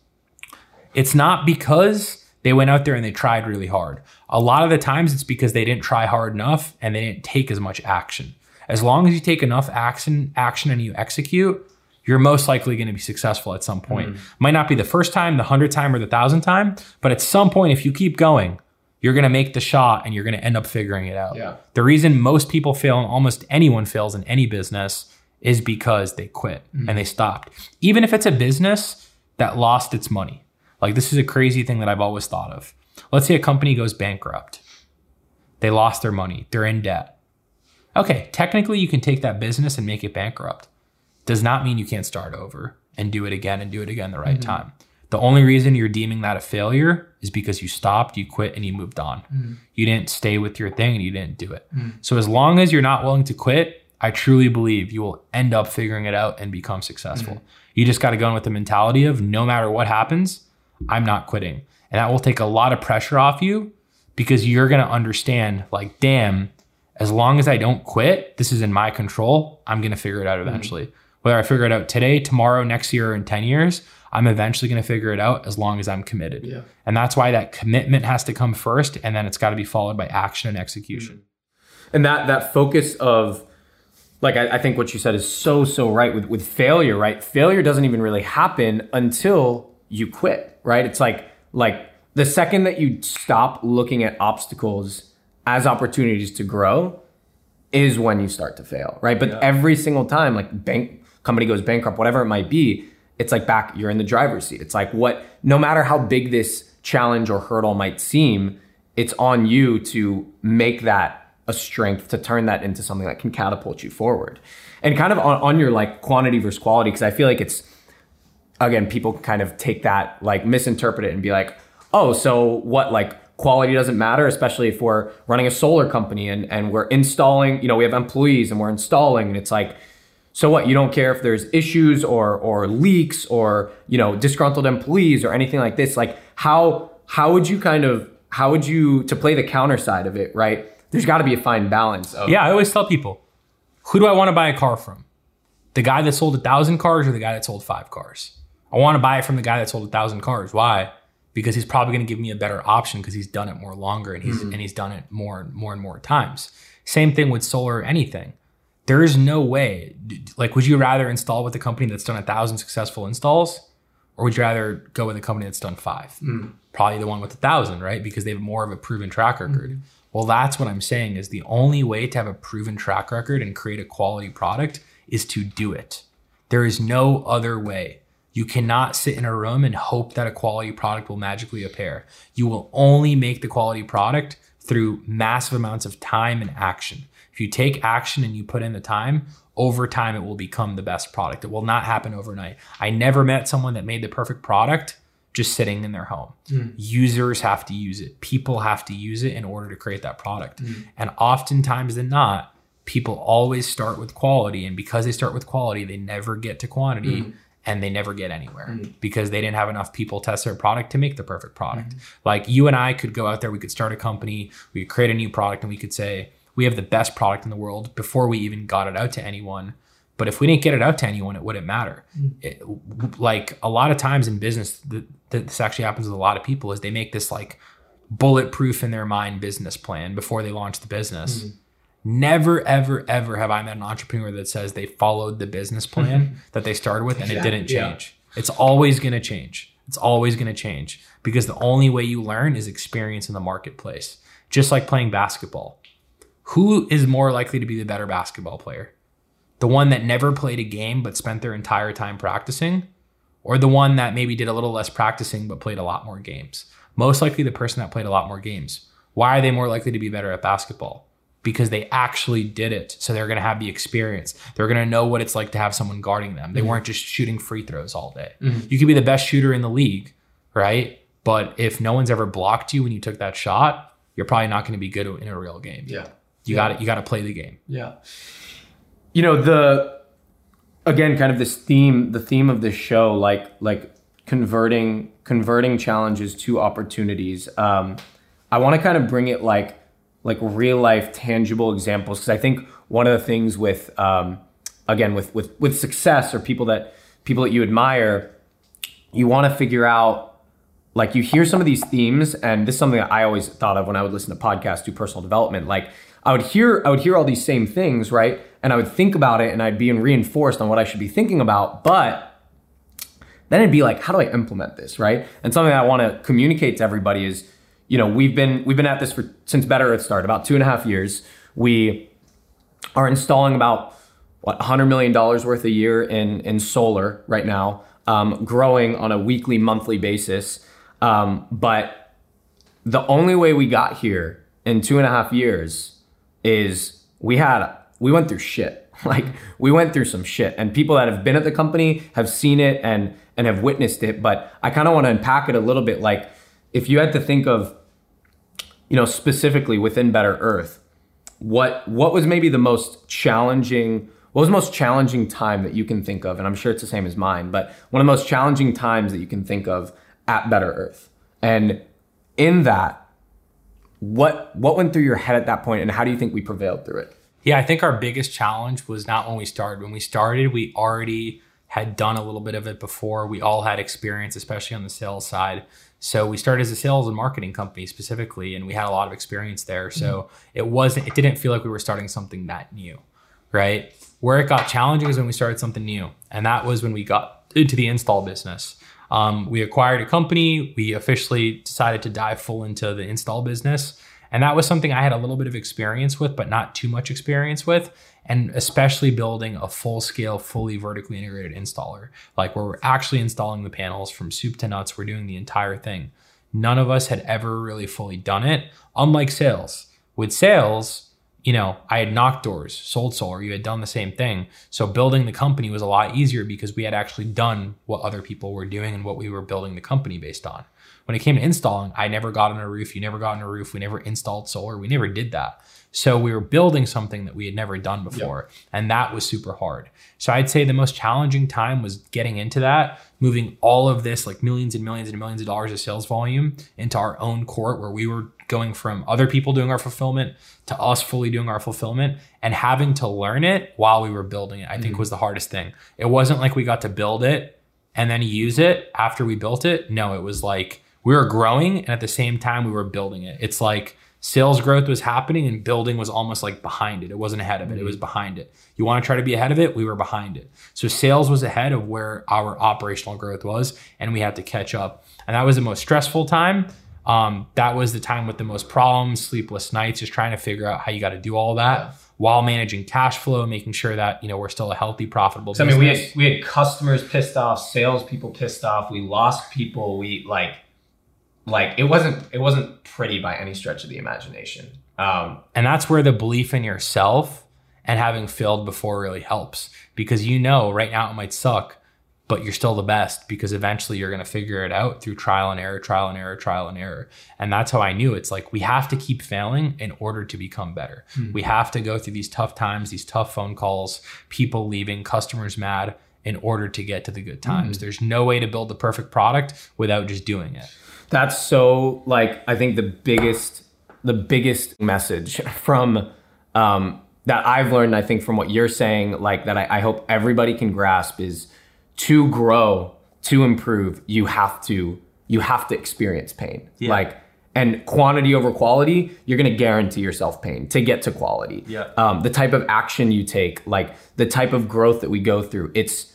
it's not because they went out there and they tried really hard. A lot of the times it's because they didn't try hard enough and they didn't take as much action. As long as you take enough action, action and you execute, you're most likely going to be successful at some point. Mm. Might not be the first time, the hundredth time, or the thousandth time, but at some point, if you keep going, you're going to make the shot and you're going to end up figuring it out. Yeah. The reason most people fail and almost anyone fails in any business is because they quit mm. and they stopped. Even if it's a business that lost its money. Like this is a crazy thing that I've always thought of. Let's say a company goes bankrupt. They lost their money. They're in debt. Okay, technically you can take that business and make it bankrupt. Does not mean you can't start over and do it again and do it again the right mm-hmm. time. The only reason you're deeming that a failure is because you stopped, you quit, and you moved on. Mm-hmm. You didn't stay with your thing and you didn't do it. Mm-hmm. So as long as you're not willing to quit, I truly believe you will end up figuring it out and become successful. Mm-hmm. You just got to go in with the mentality of no matter what happens, I'm not quitting. And that will take a lot of pressure off you because you're going to understand, like, damn, as long as I don't quit, this is in my control. I'm going to figure it out eventually. Mm-hmm. Whether I figure it out today, tomorrow, next year, or in 10 years, I'm eventually going to figure it out as long as I'm committed. Yeah. And that's why that commitment has to come first. And then it's got to be followed by action and execution. Mm-hmm. And that, that focus of, like I, I, think what you said is so so right with with failure right failure doesn't even really happen until you quit, right? It's like like the second that you stop looking at obstacles as opportunities to grow is when you start to fail, right? But yeah. every single time like bank company goes bankrupt, whatever it might be, it's like back you're in the driver's seat. It's like what no matter how big this challenge or hurdle might seem, it's on you to make that a strength to turn that into something that can catapult you forward. And kind of on, on your like quantity versus quality, because I feel like it's again, people kind of take that, like misinterpret it and be like, oh, so what, like, quality doesn't matter, especially if we're running a solar company and, and we're installing, you know, we have employees and we're installing and it's like, so what, you don't care if there's issues or or leaks or, you know, disgruntled employees or anything like this. Like how how would you kind of how would you to play the counter side of it, right? There's got to be a fine balance. Of, yeah, I always tell people, who do I want to buy a car from? The guy that sold a thousand cars or the guy that sold five cars? I want to buy it from the guy that sold a thousand cars. Why? Because he's probably going to give me a better option because he's done it more longer and he's mm-hmm. and he's done it more and more and more times. Same thing with solar or anything. There is no way. Like, would you rather install with a company that's done a thousand successful installs, or would you rather go with a company that's done five? Mm. Probably the one with a thousand, right? Because they have more of a proven track record. Mm-hmm. Well, that's what I'm saying is the only way to have a proven track record and create a quality product is to do it. There is no other way. You cannot sit in a room and hope that a quality product will magically appear. You will only make the quality product through massive amounts of time and action. If you take action and you put in the time, over time it will become the best product. It will not happen overnight. I never met someone that made the perfect product just sitting in their home. Mm. Users have to use it. People have to use it in order to create that product. Mm. And oftentimes than not, people always start with quality. And because they start with quality, they never get to quantity. Mm. And they never get anywhere mm. because they didn't have enough people test their product to make the perfect product. Mm. Like you and I could go out there, we could start a company, we could create a new product, and we could say, we have the best product in the world before we even got it out to anyone. But if we didn't get it out to anyone, it wouldn't matter. Mm. It, like a lot of times in business, the, this actually happens with a lot of people is they make this like bulletproof in their mind business plan before they launch the business. Never, ever, ever have I met an entrepreneur that says they followed the business plan mm-hmm. that they started with and yeah. it didn't change. Yeah. It's always going to change. It's always going to change because the only way you learn is experience in the marketplace. Just like playing basketball. Who is more likely to be the better basketball player? The one that never played a game but spent their entire time practicing, or the one that maybe did a little less practicing but played a lot more games? Most likely the person that played a lot more games. Why are they more likely to be better at basketball? Because they actually did it. So they're going to have the experience. They're going to know what it's like to have someone guarding them. They mm-hmm. weren't just shooting free throws all day. Mm-hmm. You could be the best shooter in the league, right? But if no one's ever blocked you when you took that shot, you're probably not going to be good in a real game. Yeah. You yeah. got to you got to play the game. Yeah. You know, the again kind of this theme, the theme of this show like like converting converting challenges to opportunities. Um, I want to kind of bring it like like real life tangible examples. Because I think one of the things with um, again with with with success or people that people that you admire, you want to figure out like you hear some of these themes and this is something that I always thought of when I would listen to podcasts do personal development. Like I would hear I would hear all these same things right? And I would think about it and I'd be reinforced on what I should be thinking about but then it'd be like, how do I implement this, right? And something I want to communicate to everybody is, you know, we've been we've been at this for since Better Earth started, about two and a half years. We are installing about what 100 million dollars worth a year in in solar right now, um, growing on a weekly, monthly basis. Um, but the only way we got here in two and a half years is we had we went through shit. [LAUGHS] Like we went through some shit, and people that have been at the company have seen it and and have witnessed it. But I kind of want to unpack it a little bit. Like if you had to think of, you know, specifically within Better Earth, what what was maybe the most challenging? What was the most challenging time that you can think of? And I'm sure it's the same as mine, but one of the most challenging times that you can think of at Better Earth. And in that, what what went through your head at that point, and how do you think we prevailed through it? Yeah, I think our biggest challenge was not when we started. When we started, we already had done a little bit of it before. We all had experience, especially on the sales side. So we started as a sales and marketing company specifically, and we had a lot of experience there. So mm-hmm. it wasn't, it didn't feel like we were starting something that new, right? Where it got challenging is when we started something new, and that was when we got into the install business. Um, we acquired a company. We officially decided to dive full into the install business. And that was something I had a little bit of experience with, but not too much experience with. And especially building a full scale, fully vertically integrated installer, like where we're actually installing the panels from soup to nuts, we're doing the entire thing. None of us had ever really fully done it, unlike sales. With sales, you know, I had knocked doors, sold solar, you had done the same thing. So building the company was a lot easier because we had actually done what other people were doing and what we were building the company based on. When it came to installing, I never got on a roof. You never got on a roof. We never installed solar. We never did that. So we were building something that we had never done before. Yep. And that was super hard. So I'd say the most challenging time was getting into that, moving all of this, like millions and millions and millions of dollars of sales volume into our own court where we were going from other people doing our fulfillment to us fully doing our fulfillment and having to learn it while we were building it, I think mm-hmm. was the hardest thing. It wasn't like we got to build it and then use it after we built it. No, it was like, we were growing and at the same time we were building it. It's like sales growth was happening and building was almost like behind it. It wasn't ahead of it, it was behind it. You want to try to be ahead of it, we were behind it. So sales was ahead of where our operational growth was and we had to catch up. And that was the most stressful time. Um, that was the time with the most problems, sleepless nights, just trying to figure out how you got to do all that. Yeah while managing cash flow, making sure that you know we're still a healthy, profitable. So, I mean, we had we had customers pissed off, salespeople pissed off, we lost people, we like like it wasn't it wasn't pretty by any stretch of the imagination. Um, and that's where the belief in yourself and having failed before really helps because you know right now it might suck, but you're still the best because eventually you're going to figure it out through trial and error, trial and error, trial and error. And that's how I knew it's like we have to keep failing in order to become better. Mm. We have to go through these tough times, these tough phone calls, people leaving, customers mad in order to get to the good times. Mm. There's no way to build the perfect product without just doing it. That's so like I think the biggest the biggest message from um, that I've learned, I think, from what you're saying, like that I, I hope everybody can grasp is to grow, to improve, you have to you have to experience pain. Yeah. Like and quantity over quality, you're gonna guarantee yourself pain to get to quality. Yeah. Um, the type of action you take, like the type of growth that we go through, it's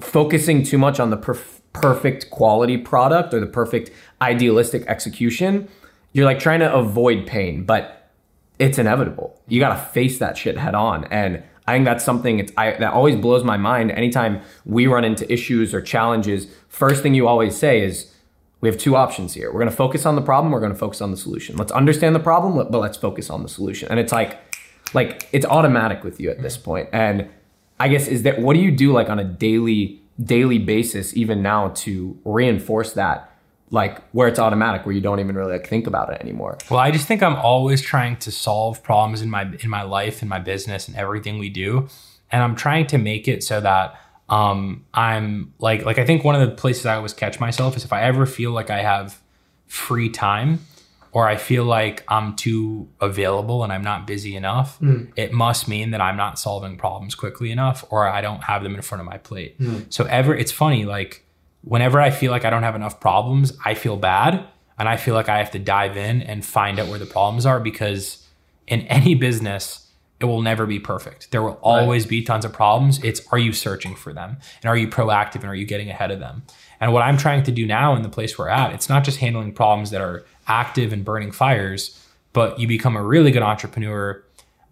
focusing too much on the perf- perfect quality product or the perfect idealistic execution. You're like trying to avoid pain, but it's inevitable. You got to face that shit head on. And I think that's something it's, I, that always blows my mind. Anytime we run into issues or challenges, first thing you always say is, we have two options here. We're going to focus on the problem. We're going to focus on the solution. Let's understand the problem, but let's focus on the solution. And it's like, like it's automatic with you at this point. And I guess is that what do you do like on a daily daily basis even now to reinforce that like where it's automatic where you don't even really like think about it anymore. Well i just think i'm always trying to solve problems in my in my life in my business and everything we do. And i'm trying to make it so that um i'm like like i think one of the places i always catch myself is if i ever feel like i have free time or I feel like I'm too available and I'm not busy enough, mm. it must mean that I'm not solving problems quickly enough or I don't have them in front of my plate. Mm. So ever it's funny like whenever I feel like I don't have enough problems, I feel bad and I feel like I have to dive in and find out where the problems are because in [LAUGHS] any business, it will never be perfect. There will always right. be tons of problems. It's are you searching for them? And are you proactive and are you getting ahead of them? And what I'm trying to do now in the place we're at, it's not just handling problems that are active and burning fires, but you become a really good entrepreneur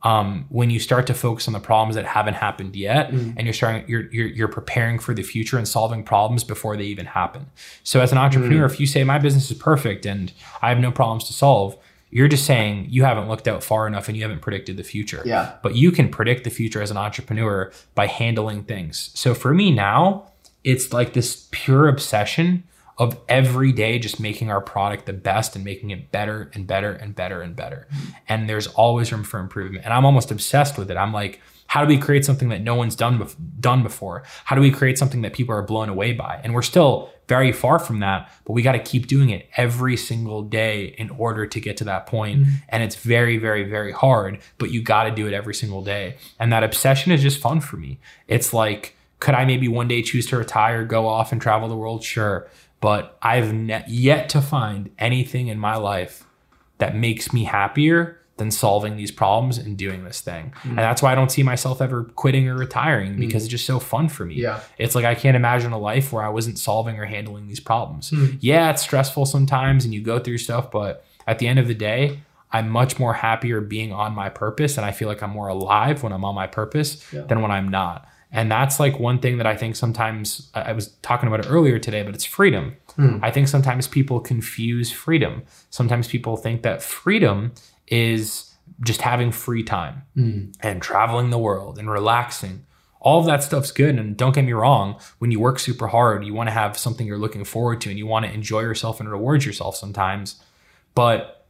um, when you start to focus on the problems that haven't happened yet mm. and you're starting you're, you're, you're preparing for the future and solving problems before they even happen so as an entrepreneur mm. if you say my business is perfect and i have no problems to solve you're just saying you haven't looked out far enough and you haven't predicted the future yeah but you can predict the future as an entrepreneur by handling things so for me now it's like this pure obsession of every day just making our product the best and making it better and better and better and better. And there's always room for improvement. And I'm almost obsessed with it. I'm like, how do we create something that no one's done bef- done before? How do we create something that people are blown away by? And we're still very far from that, but we got to keep doing it every single day in order to get to that point. Mm-hmm. And it's very, very, very hard, but you got to do it every single day. And that obsession is just fun for me. It's like, could I maybe one day choose to retire, go off and travel the world? Sure but I've ne- yet to find anything in my life that makes me happier than solving these problems and doing this thing. Mm. And that's why I don't see myself ever quitting or retiring mm. because it's just so fun for me. Yeah. It's like I can't imagine a life where I wasn't solving or handling these problems. Mm. Yeah, it's stressful sometimes and you go through stuff, but at the end of the day, I'm much more happier being on my purpose and I feel like I'm more alive when I'm on my purpose yeah. than when I'm not. And that's like one thing that I think sometimes I was talking about it earlier today, but it's freedom. Mm. I think sometimes people confuse freedom. Sometimes people think that freedom is just having free time mm. and traveling the world and relaxing. All of that stuff's good. And don't get me wrong, when you work super hard, you want to have something you're looking forward to and you want to enjoy yourself and reward yourself sometimes. But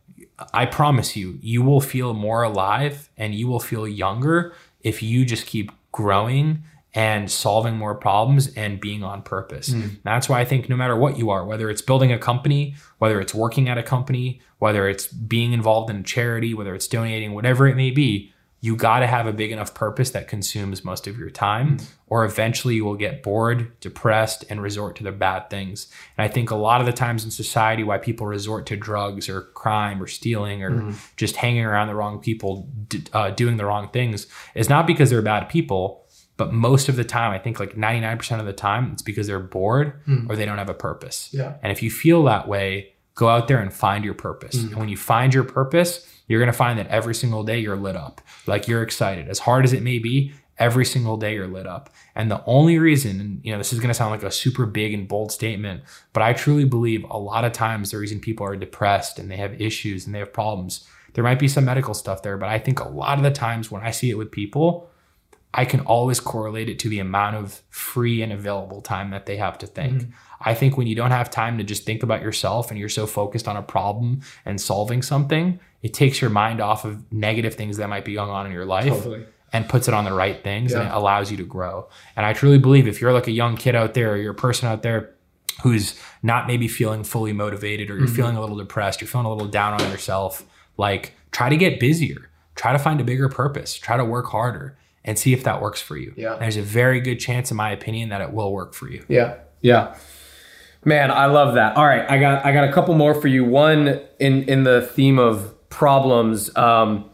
I promise you, you will feel more alive and you will feel younger if you just keep growing and solving more problems and being on purpose. Mm. That's why I think no matter what you are, whether it's building a company, whether it's working at a company, whether it's being involved in a charity, whether it's donating, whatever it may be, you got to have a big enough purpose that consumes most of your time, mm. or eventually you will get bored, depressed, and resort to the bad things. And I think a lot of the times in society, why people resort to drugs or crime or stealing or mm. just hanging around the wrong people, uh, doing the wrong things, is not because they're bad people, but most of the time, I think like 99% of the time, it's because they're bored mm. or they don't have a purpose. Yeah. And if you feel that way, go out there and find your purpose. Mm. And when you find your purpose, you're going to find that every single day you're lit up. Like you're excited. As hard as it may be, every single day you're lit up. And the only reason, and you know, this is going to sound like a super big and bold statement, but I truly believe a lot of times the reason people are depressed and they have issues and they have problems, there might be some medical stuff there, but I think a lot of the times when I see it with people, I can always correlate it to the amount of free and available time that they have to think. Mm-hmm. I think when you don't have time to just think about yourself and you're so focused on a problem and solving something, it takes your mind off of negative things that might be going on in your life. Totally. And puts it on the right things yeah. and it allows you to grow. And I truly believe if you're like a young kid out there or you're a person out there who's not maybe feeling fully motivated or you're mm-hmm. feeling a little depressed, you're feeling a little down on yourself, like try to get busier, try to find a bigger purpose, try to work harder and see if that works for you. Yeah. there's a very good chance, in my opinion, that it will work for you. Yeah. Yeah. Man, I love that. All right, I got I got a couple more for you. One in in the theme of problems. Um,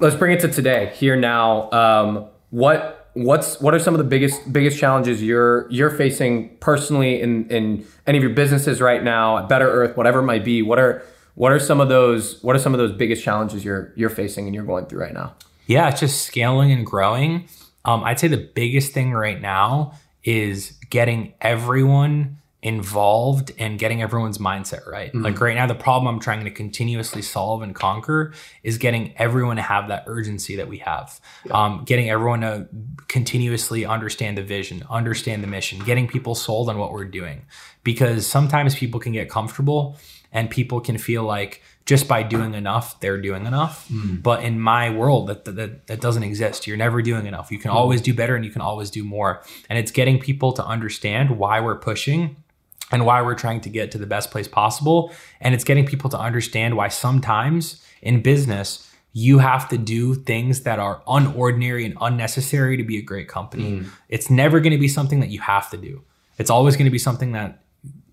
let's bring it to today, here now. Um, what what's what are some of the biggest biggest challenges you're you're facing personally in in any of your businesses right now at Better Earth, whatever it might be? What are what are some of those what are some of those biggest challenges you're you're facing and you're going through right now? Yeah, it's just scaling and growing. Um, I'd say the biggest thing right now is getting everyone involved and getting everyone's mindset right. Mm-hmm. Like right now, the problem I'm trying to continuously solve and conquer is getting everyone to have that urgency that we have. Yeah. Um, getting everyone to continuously understand the vision, understand the mission, getting people sold on what we're doing. Because sometimes people can get comfortable and people can feel like just by doing enough, they're doing enough. Mm. But in my world, that, that that doesn't exist. You're never doing enough. You can mm. always do better and you can always do more. And it's getting people to understand why we're pushing and why we're trying to get to the best place possible. And it's getting people to understand why sometimes in business, you have to do things that are unordinary and unnecessary to be a great company. Mm. It's never going to be something that you have to do. It's always going to be something that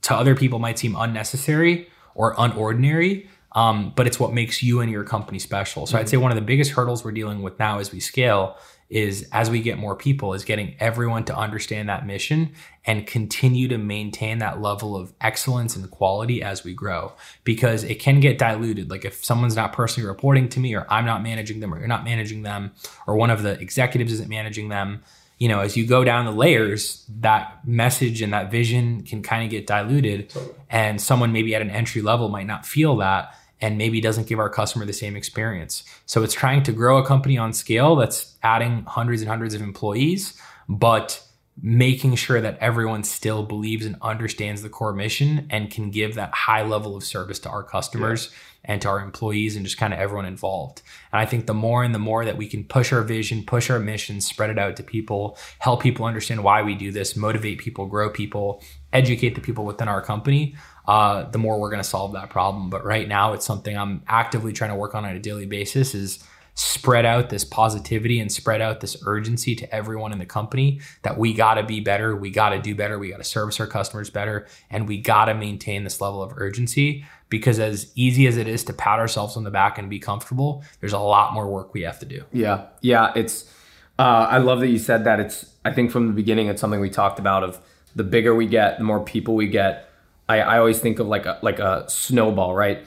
to other people might seem unnecessary or unordinary um, but it's what makes you and your company special. So mm-hmm. I'd say one of the biggest hurdles we're dealing with now as we scale is as we get more people is getting everyone to understand that mission and continue to maintain that level of excellence and quality as we grow because it can get diluted like if someone's not personally reporting to me or I'm not managing them or you're not managing them or one of the executives isn't managing them you know, as you go down the layers, that message and that vision can kind of get diluted. And someone maybe at an entry level might not feel that and maybe doesn't give our customer the same experience. So it's trying to grow a company on scale that's adding hundreds and hundreds of employees, but making sure that everyone still believes and understands the core mission and can give that high level of service to our customers yeah. and to our employees and just kind of everyone involved. And I think the more and the more that we can push our vision, push our mission, spread it out to people, help people understand why we do this, motivate people, grow people, educate the people within our company, uh, the more we're going to solve that problem. But right now, it's something I'm actively trying to work on on a daily basis is spread out this positivity and spread out this urgency to everyone in the company that we got to be better, we got to do better, we got to service our customers better, and we got to maintain this level of urgency because as easy as it is to pat ourselves on the back and be comfortable, there's a lot more work we have to do. Yeah. Yeah, it's uh, I love that you said that. It's I think from the beginning it's something we talked about of the bigger we get, the more people we get, I, I always think of like a like a snowball, right?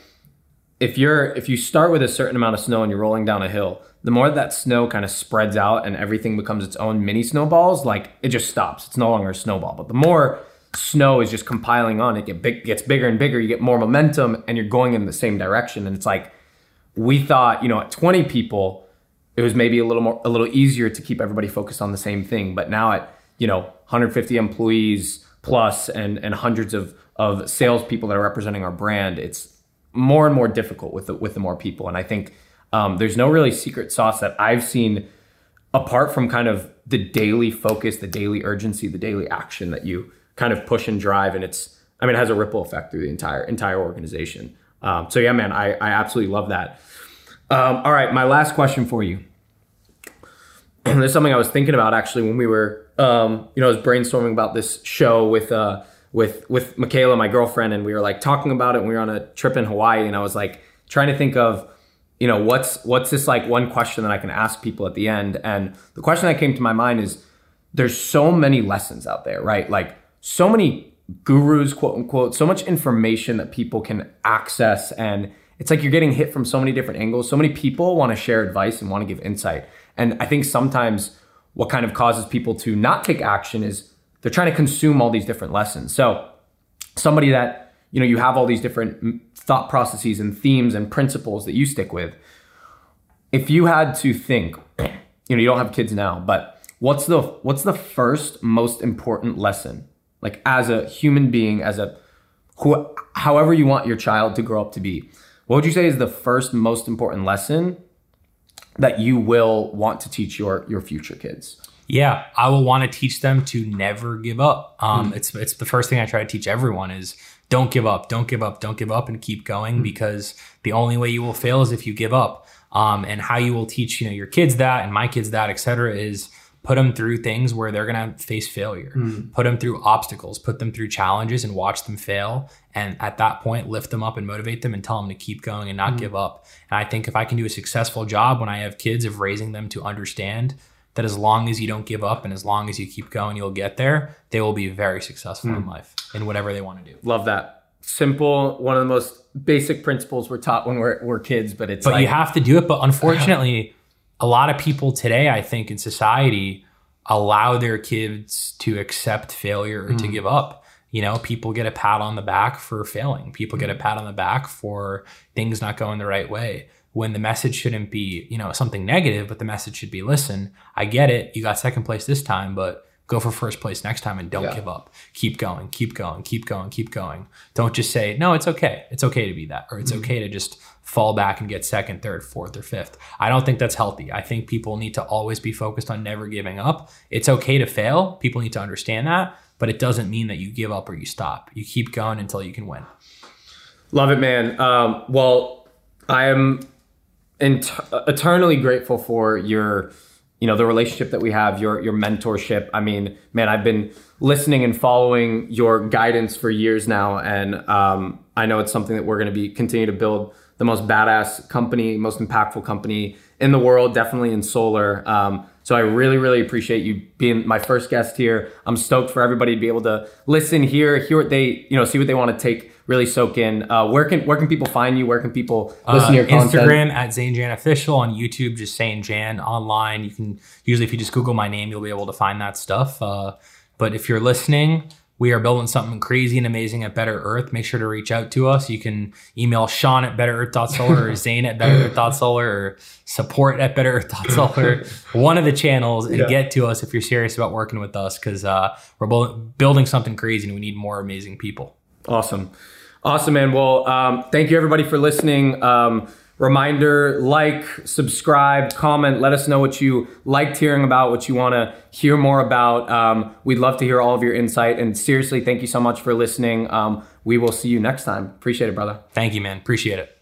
If you're if you start with a certain amount of snow and you're rolling down a hill, the more that snow kind of spreads out and everything becomes its own mini snowballs, like it just stops. It's no longer a snowball. But the more snow is just compiling on, it get big, gets bigger and bigger. You get more momentum, and you're going in the same direction. And it's like we thought, you know, at 20 people, it was maybe a little more a little easier to keep everybody focused on the same thing. But now at you know 150 employees plus and and hundreds of of salespeople that are representing our brand, it's more and more difficult with the, with the more people. And I think um, there's no really secret sauce that I've seen apart from kind of the daily focus, the daily urgency, the daily action that you kind of push and drive. And it's, I mean, it has a ripple effect through the entire entire organization. Um, so yeah, man, I, I absolutely love that. Um, all right, my last question for you. [CLEARS THROAT] this is something I was thinking about actually when we were, um, you know, I was brainstorming about this show with uh, with with Michaela, my girlfriend, and we were like talking about it. we were on a trip in Hawaii, and I was like trying to think of, you know, what's what's this like one question that I can ask people at the end. And the question that came to my mind is, there's so many lessons out there, right? Like so many gurus, quote unquote, so much information that people can access, and it's like you're getting hit from so many different angles. So many people want to share advice and want to give insight, and I think sometimes what kind of causes people to not take action is they're trying to consume all these different lessons. So somebody that, you know, you have all these different mm, thought processes and themes and principles that you stick with. If you had to think, you know, you don't have kids now, but what's the what's the first most important lesson, like as a human being, as a who, however you want your child to grow up to be? What would you say is the first most important lesson that you will want to teach your your future kids? Yeah, I will want to teach them to never give up. Um, mm. It's it's the first thing I try to teach everyone is don't give up, don't give up, don't give up, and keep going mm. because the only way you will fail is if you give up. Um, and how you will teach you know your kids that and my kids that, et cetera, is put them through things where they're going to face failure mm. put them through obstacles put them through challenges and watch them fail and at that point lift them up and motivate them and tell them to keep going and not mm. give up and i think if i can do a successful job when i have kids of raising them to understand that as long as you don't give up and as long as you keep going you'll get there they will be very successful mm. in life in whatever they want to do love that simple one of the most basic principles we're taught when we're, we're kids but it's but like, you have to do it but unfortunately a lot of people today, I think, in society allow their kids to accept failure or mm. to give up. You know, people get a pat on the back for failing. People get a mm. pat on the back for things not going the right way. When the message shouldn't be, you know, something negative, but the message should be, listen, I get it. You got second place this time, but go for first place next time and don't yeah. give up. Keep going, keep going, keep going, keep going. Don't just say, no, it's okay. It's okay to be that, or it's mm-hmm. okay to just fall back and get second, third, fourth, or fifth. I don't think that's healthy. I think people need to always be focused on never giving up. It's okay to fail. People need to understand that, but it doesn't mean that you give up or you stop. You keep going until you can win. Love it, man. Um, well, I am ent- eternally grateful for your you know the relationship that we have your your mentorship. I mean man i've been listening and following your guidance for years now and um, i know it's something that we're going to be continue to build the most badass company most impactful company in the world definitely in solar. Um, so i really really appreciate you being my first guest here. I'm stoked for everybody to be able to listen here hear what they you know see what they want to take really soak in. Uh, where can where can people find you? Where can people listen uh, to your content? Instagram at Zain Jan Official on YouTube, just Zain Jan online. You can usually if you just Google my name, you'll be able to find that stuff. Uh, but if you're listening, we are building something crazy and amazing at Better Earth. Make sure to reach out to us. You can email Shaun at betterearth.solar or Zane at betterearth.solar or support at betterearth.solar, one of the channels, and yeah. get to us if you're serious about working with us because uh, we're building something crazy and we need more amazing people. Awesome. Awesome, man. Well, um, thank you everybody for listening. Um, reminder like, subscribe, comment, let us know what you liked hearing about, what you want to hear more about. Um, we'd love to hear all of your insight. And seriously, thank you so much for listening. Um, we will see you next time. Appreciate it, brother. Thank you, man. Appreciate it.